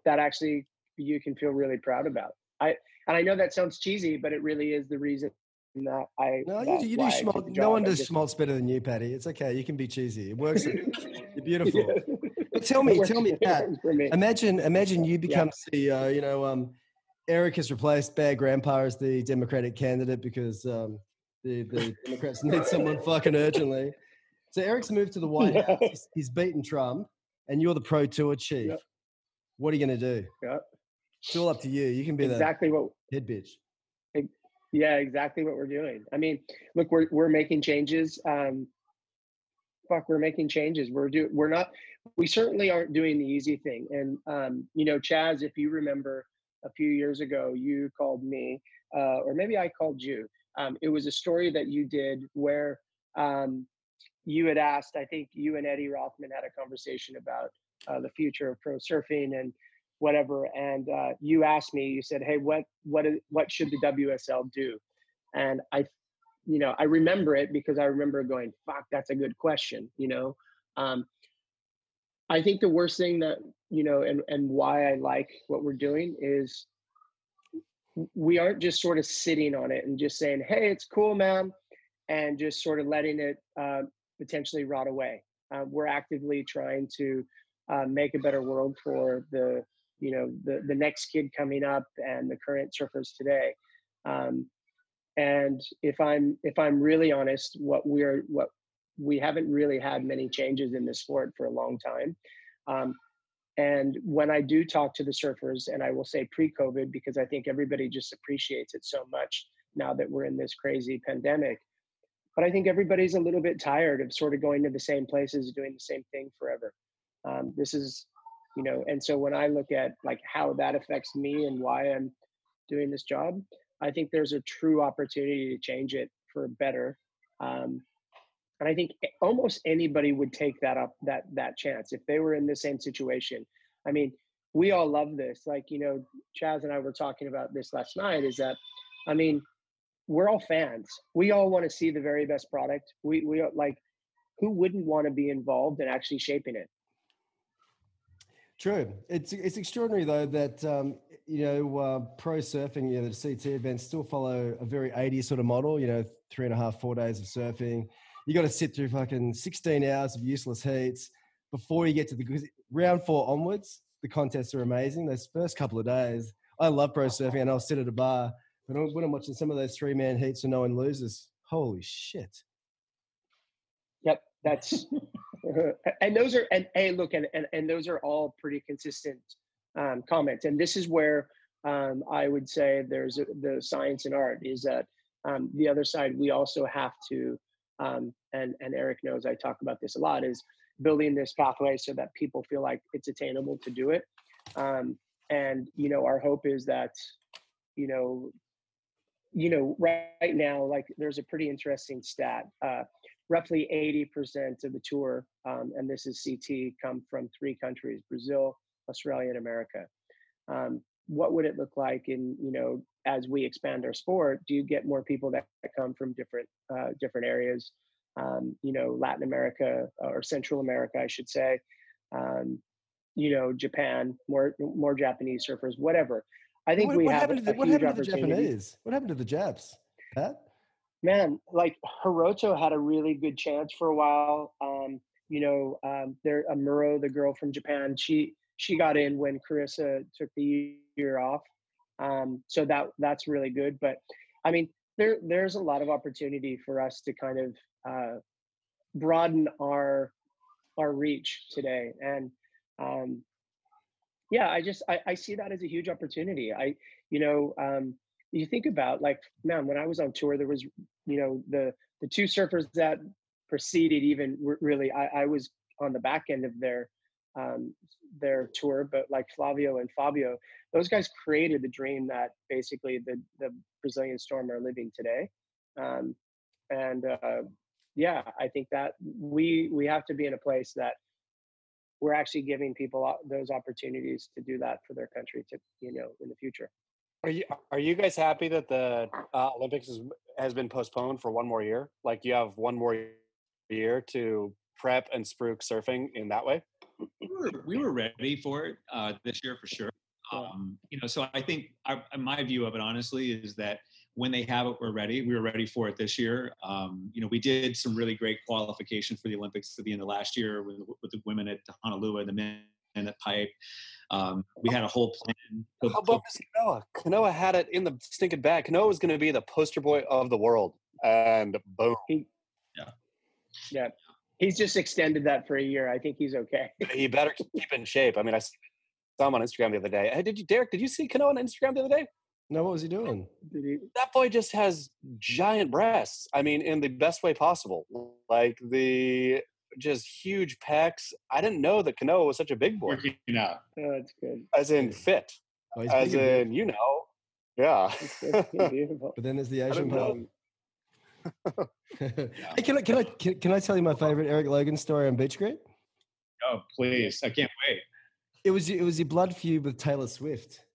S7: that actually you can feel really proud about. I and I know that sounds cheesy, but it really is the reason that I.
S3: No, you,
S7: that
S3: you do
S7: why I took
S3: schmaltz. No one does
S7: just-
S3: schmaltz better than you, Patty. It's okay. You can be cheesy. It works. You're beautiful.
S7: Yeah.
S3: But tell me, tell me, Pat.
S7: me.
S3: Imagine, imagine you become CEO. You know, um, Erik has replaced Bear Grandpa as the Democratic candidate because um, the the Democrats need someone fucking urgently. So Erik's moved to the White
S7: Yeah.
S3: House. He's, beaten Trump, and you're the Pro Tour chief.
S7: Yep.
S3: What are you going to do?
S7: Yep.
S3: It's all up to you. You can be
S7: exactly what
S3: head bitch.
S7: yeah exactly what we're doing i mean look we're we're making changes um fuck we're making changes we're do we're not we certainly aren't doing the easy thing and um you know Chas if you remember a few years ago you called me uh or maybe i called you um it was a story that you did where um you had asked i think you and eddie rothman had a conversation about uh, the future of pro surfing and whatever and uh, you asked me you said hey what what what should the wsl do? And i you know i remember it because i remember going fuck that's a good question you know? Um, i think the worst thing that you know and and why i like what we're doing is we aren't just sort of sitting on it and just saying hey it's cool man and just sort of letting it uh, potentially rot away. Uh, we're actively trying to uh, make a better world for the you know the the next kid coming up and the current surfers today. Um, and if i'm if i'm really honest what we're what we haven't really had many changes in the sport for a long time. Um, and when i do talk to the surfers and i will say pre-covid because i think everybody just appreciates it so much now that we're in this crazy pandemic but i think everybody's a little bit tired of sort of going to the same places doing the same thing forever. Um, this is you know and so when i look at like how that affects me and why i'm doing this job i think there's a true opportunity to change it for better um, and i think almost anybody would take that up that that chance if they were in the same situation. I mean we all love this like you know Chas and i were talking about this last night is that i mean we're all fans we all want to see the very best product we we like who wouldn't want to be involved in actually shaping it
S3: True. It's it's extraordinary though that um, you know uh, pro surfing, you know, the CT events still follow a very 80s sort of model. You know, three and a half, four days of surfing. You got to sit through fucking 16 hours of useless heats before you get to the round four onwards. The contests are amazing. Those first couple of days, I love pro surfing, and I'll sit at a bar. But when I'm watching some of those three man heats and no one loses, holy shit!
S7: Yep, that's and those are and hey, look, and and, and those are all pretty consistent um, comments. And this is where um, I would say there's a, the science and art is that um, the other side. We also have to, um, and and Erik knows I talk about this a lot. Is building this pathway so that people feel like it's attainable to do it. Um, and you know, our hope is that you know you know right, now like there's a pretty interesting stat uh, roughly 80% of the tour, um, and this is CT, come from three countries: Brazil, Australia, and America. Um, what would it look like in you know as we expand our sport? Do you get more people that, that come from different uh, different areas? Um, you know, Latin America or Central America, I should say. Um, you know, Japan, more more Japanese surfers, whatever. I think
S3: what,
S7: we
S3: what
S7: have
S3: happened
S7: a,
S3: to the, what happened to the Japanese? What happened to the Japs? Pat?
S7: man, like Hiroto had a really good chance for a while. Um, you know, um, there Amuro, the girl from Japan, she she got in when Carissa took the year off. Um, so that that's really good. But I mean, there there's a lot of opportunity for us to kind of uh, broaden our our reach today. And um, yeah, I just I, I see that as a huge opportunity. I you know um, you think about like man when i was on tour there was you know the the two surfers that preceded even really i, I was on the back end of their um, their tour but like flavio and fabio those guys created the dream that basically the the brazilian storm are living today um, and uh, yeah, I think that we we have to be in a place that we're actually giving people those opportunities to do that for their country to you know in the future.
S5: Are you are you guys happy that the uh, Olympics is, has been postponed for one more year? Like you have one more year to prep and spruik surfing in that way.
S4: we were, we were ready for it uh, this year for sure. Um, you know, so I think I, my view of it, honestly, is that when they have it, we're ready. We were ready for it this year. Um, you know, we did some really great qualification for the Olympics at the end of last year with, with the women at Honolulu and the men at Pipe. Um, we had a whole plan. to-
S5: How about Miss Kanoa? Kanoa had it in the stinking bag. Kanoa was going to be the poster boy of the world, and boom,
S7: Yeah, Yeah. he's just extended that for a year. I think he's okay.
S5: he better keep in shape. I mean, I saw him on Instagram the other day. Hey, did you, Derek? Did you see Kanoa on Instagram the other day?
S3: No, what was he doing?
S7: He-
S5: that boy just has giant breasts. I mean, in the best way possible. Like the just huge pecs. I didn't know that Kanoa was such a big boy,
S4: working out.
S7: Oh, that's good.
S5: as in fit,
S3: Oh, he's
S5: as
S3: big
S5: in you know, yeah.
S7: That's good. Beautiful.
S3: But then there's the Asian
S5: don't
S3: part. hey, can I can I can, can I tell you my favorite Erik Logan story on BeachGrit?
S4: Oh, please! I can't wait.
S3: It was it was your blood feud with Taylor Swift,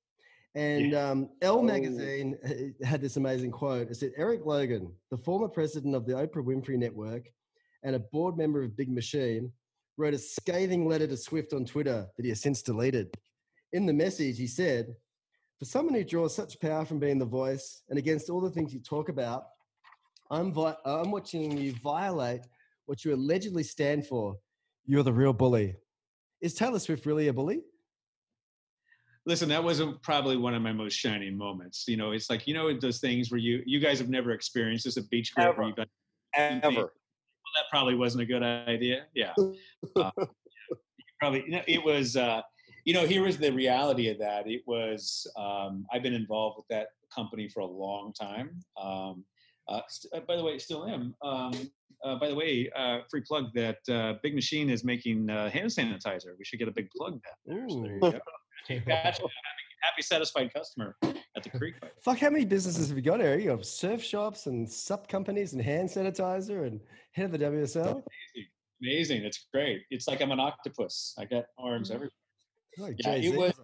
S3: and um, Elle
S7: Oh.
S3: magazine uh, had this amazing quote. It said, "Erik Logan, the former president of the Oprah Winfrey Network and a board member of Big Machine, wrote a scathing letter to Swift on Twitter that he has since deleted. In the message, he said." For someone who draws such power from being the voice and against all the things you talk about, I'm, vi- I'm watching you violate what you allegedly stand for. You're the real bully. Is Taylor Swift really a bully?
S4: Listen, that wasn't probably one of my most shining moments. You know, it's like you know those things where you you guys have never experienced this at BeachGrit
S5: Ever.
S4: done
S5: Ever.
S4: well, that probably wasn't a good idea. Yeah. Uh, probably, you know, it was, uh, you know, here was the reality of that. It was, um, I've been involved with that company for a long time. Um, uh, st- uh, by the way, still am. Um, uh, by the way, uh, free plug that uh, Big Machine is making uh, hand sanitizer. We should get a big plug there. So there you go. Gotcha. happy, satisfied customer at the creek.
S3: Fuck, how many businesses have you got, Erik? You have surf shops and sup companies and hand sanitizer and head of the WSL.
S4: Amazing. Amazing. It's great. It's like I'm an octopus. I got arms everywhere. Yeah, it was-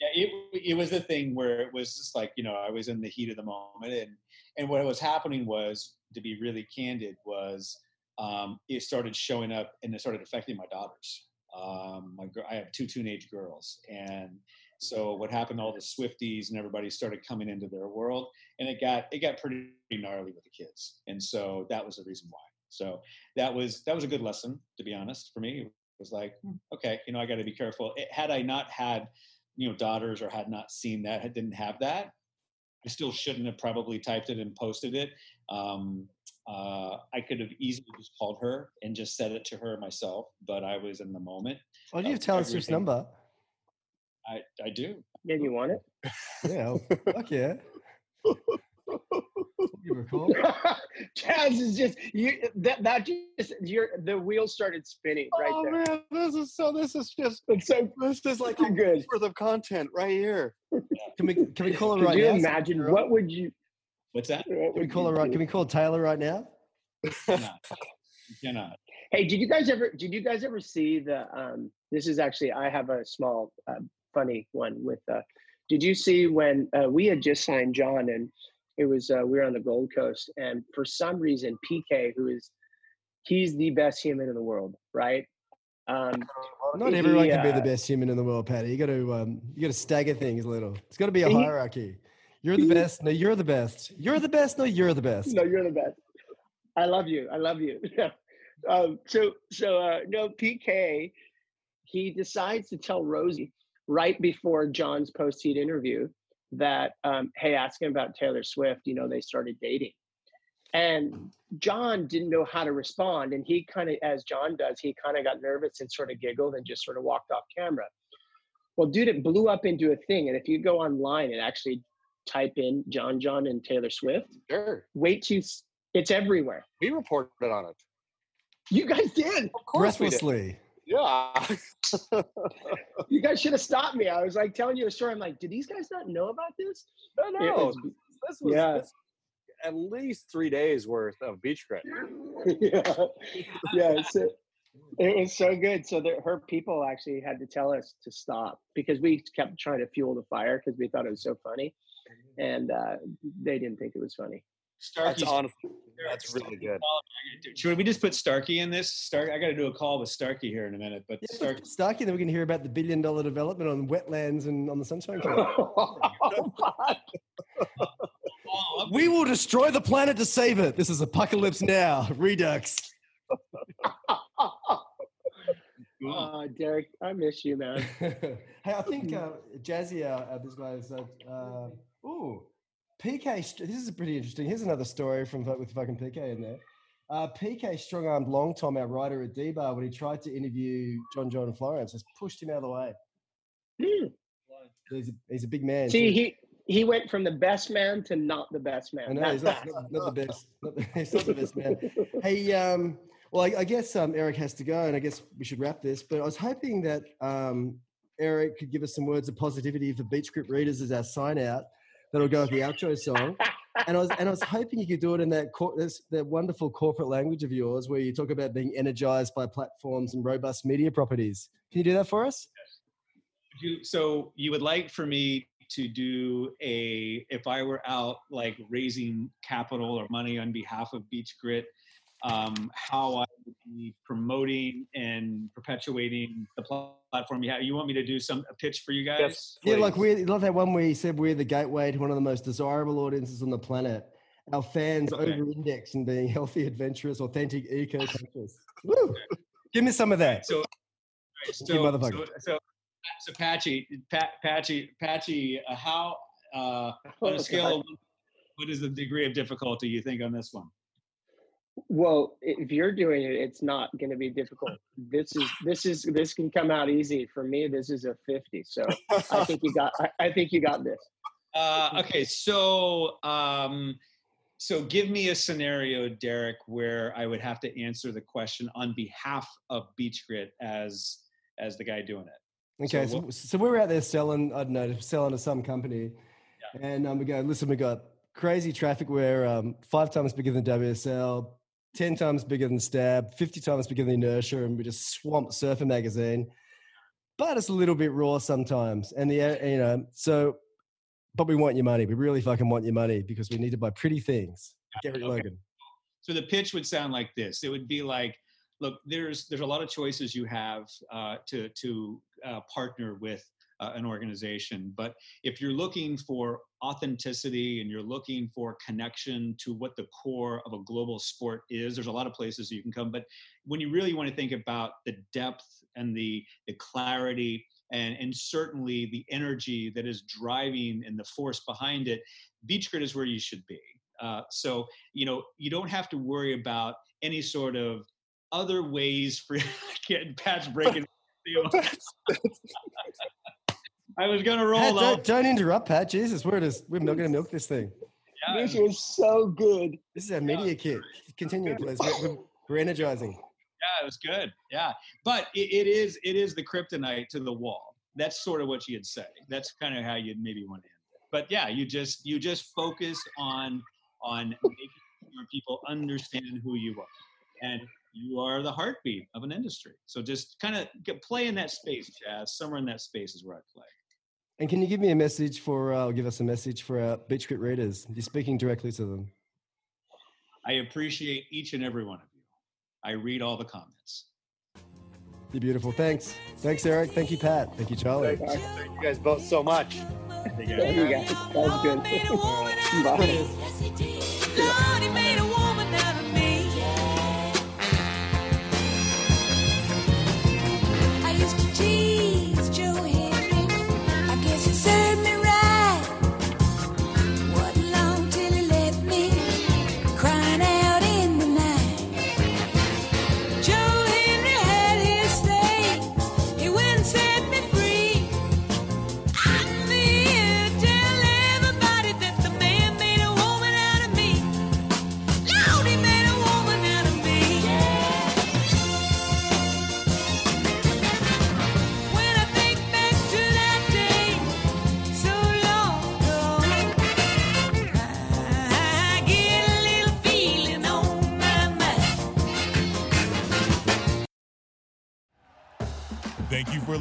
S4: yeah, it it was the thing where it was just like you know I was in the heat of the moment, and and what was happening was to be really candid was um, it started showing up and it started affecting my daughters. Um, my I have two teenage girls, and so what happened? All the Swifties and everybody started coming into their world, and it got it got pretty gnarly with the kids, and so that was the reason why. So that was that was a good lesson, to be honest, for me. It was like, hmm, okay, you know, I got to be careful. It, had I not had you know daughters or had not seen that had didn't have that i still shouldn't have probably typed it and posted it um, uh, i could have easily just called her and just said it to her myself but i was in the moment
S3: Oh, do you have
S4: of
S3: Taylor Swift's number?
S4: i i do
S7: Yeah, you want it?
S3: Yeah. Fuck yeah. Give her a.
S7: Chas is just you. That that just your the wheel started spinning right
S5: oh
S7: there.
S5: man, this is so. This is just.
S7: It's so
S5: This is like a
S7: good.
S5: worth of content right here.
S3: Can we can we call her
S7: Could
S3: right
S7: you
S3: now?
S7: imagine what would you?
S4: What's that
S7: What
S3: Can we call
S7: you
S3: her right? Can we call Taylor right now?
S4: cannot. You cannot
S7: Hey, did you guys ever? Did you guys ever see the? Um, this is actually I have a small uh, funny one with. Uh, did you see when uh, we had just signed John and it was uh, we were on the Gold Coast and for some reason PK who is he's the best human in the world, right? Um,
S3: Not
S7: He,
S3: everyone can be
S7: uh,
S3: the best human in the world, Patty. You got to um, you got to stagger things a little. It's got to be a
S7: He-
S3: hierarchy. You're the best. No, you're the best. You're the best. No, you're the best.
S7: no, you're the best. I love you. I love you. um, so so uh, no PK, he decides to tell Rosie right before John's post heat interview that um, hey, ask him about Taylor Swift. You know they started dating, and John didn't know how to respond, and he kind of, as John does, he kind of got nervous and sort of giggled and just sort of walked off camera. Well, dude, it blew up into a thing, and if you go online and actually type in John John and Taylor Swift,
S5: Sure,
S7: wait to it's everywhere.
S5: we reported on it.
S7: You guys did.
S5: Of course we did.
S3: Breathlessly.
S5: Yeah.
S7: You guys should have stopped me. I was like telling you a story. I'm like, did these guys not know about this?
S5: no, no.
S7: was-
S5: This was.
S7: Yeah.
S5: This, at least three days worth of BeachGrit.
S7: yeah, yeah. So uh, it was so good. So that her people actually had to tell us to stop because we kept trying to fuel the fire because we thought it was so funny, and uh, they didn't think it was funny.
S5: That's honestly, that's really good.
S4: Should we just put Starkey in this? Stark, I got to do a call with Starkey here in a minute. But
S3: Yeah,
S4: Starkey,
S3: Starkey, then we can hear about the billion dollar development on wetlands and on the Sunshine Coast. we will destroy the planet to save it. This is Apocalypse Now, Redux.
S7: Oh, Derek, I miss you, man.
S3: hey, I think uh, Jazzy, uh, uh, this guy is. Uh, uh, ooh, PK. This is pretty interesting. Here's another story from with fucking PK in there. Uh, PK strong armed Long Tom, our writer at D-Bah, when he tried to interview John John Florence, has pushed him out of the way.
S7: Hmm.
S3: He's a, he's a big man.
S7: See,
S3: too.
S7: he he went from the best man to not the best man.
S3: I know he's not, not, not the best. Not the, he's not the best man. Hey, um, well, I, I guess um, Erik has to go, and I guess we should wrap this. But I was hoping that um, Erik could give us some words of positivity for BeachGrit readers as our sign out. That'll go with the outro song. And I was and I was hoping you could do it in that cor- this, that wonderful corporate language of yours, where you talk about being energized by platforms and robust media properties. Can you do that for us?
S4: you, so you would like for me to do a if I were out like raising capital or money on behalf of BeachGrit, um, how I would be promoting and perpetuating the pl- platform you have. You want me to do some a pitch for you guys?
S5: Yes,
S3: Yeah, like we love that one where you said we're the gateway to one of the most desirable audiences on the planet. Our fans
S4: Okay.
S3: over-index in being healthy, adventurous, authentic, eco-conscious. Woo! Give me some of that.
S4: So, so,
S3: You
S4: so,
S3: motherfucker.
S4: so, so Patchy, Pat, Patchy, Patchy, uh, how uh, on
S7: Oh,
S4: a scale of what is the degree of difficulty you think on this one?
S7: Well, if you're doing it, it's not going to be difficult. This is this is this can come out easy for me. This is a fifty, so I think you got. I, I think you got this.
S4: Uh, okay, so um, so give me a scenario, Derek, where I would have to answer the question on behalf of BeachGrit as as the guy doing it.
S3: Okay,
S4: So
S3: so, so we're out there selling, I don't know, selling to some company. And um, we go, listen, we got crazy traffic. We're um, five times bigger than WSL, 10 times bigger than Stab, 50 times bigger than Inertia, and we just swamp Surfer Magazine. But it's a little bit raw sometimes. And the, uh, you know, so, but we want your money. We really fucking want your money because we need to buy pretty things. Gary
S4: Okay.
S3: Logan.
S4: So the pitch would sound like this. It would be like, look, there's there's a lot of choices you have uh, to to uh, partner with uh, an organization, but if you're looking for authenticity and you're looking for connection to what the core of a global sport is, there's a lot of places you can come. But when you really want to think about the depth and the the clarity and, and certainly the energy that is driving and the force behind it, BeachGrit is where you should be. Uh, so you know you don't have to worry about any sort of other ways for getting patch breaking. I was gonna roll
S3: Pat,
S4: though.
S3: don't, don't interrupt, Pat. Jesus, we're just, we're not going to milk this thing.
S4: Yeah,
S7: This was so good.
S3: This is our media kit. Continue, please. We're, we're, we're energizing.
S4: yeah, it was good. Yeah, but it, it is it is the kryptonite to the wall. That's sort of what you'd say. That's kind of how you'd maybe want to end it. But yeah, you just you just focus on on making sure people understand who you are, and you are the heartbeat of an industry. So just kind of play in that space, Jazz. Somewhere in that space is where I play.
S3: And can you give me a message for, uh, or give us a message for our BeachGrit readers? You're speaking directly to them.
S4: I appreciate each and every one of you. I read all the comments.
S3: You're beautiful. Thanks. Thanks, Erik. Thank you, Pat. Thank you, Charlie.
S5: Thank you guys both so much.
S4: Take care.
S7: There you go. That was good.
S2: Made a woman out of
S7: Bye.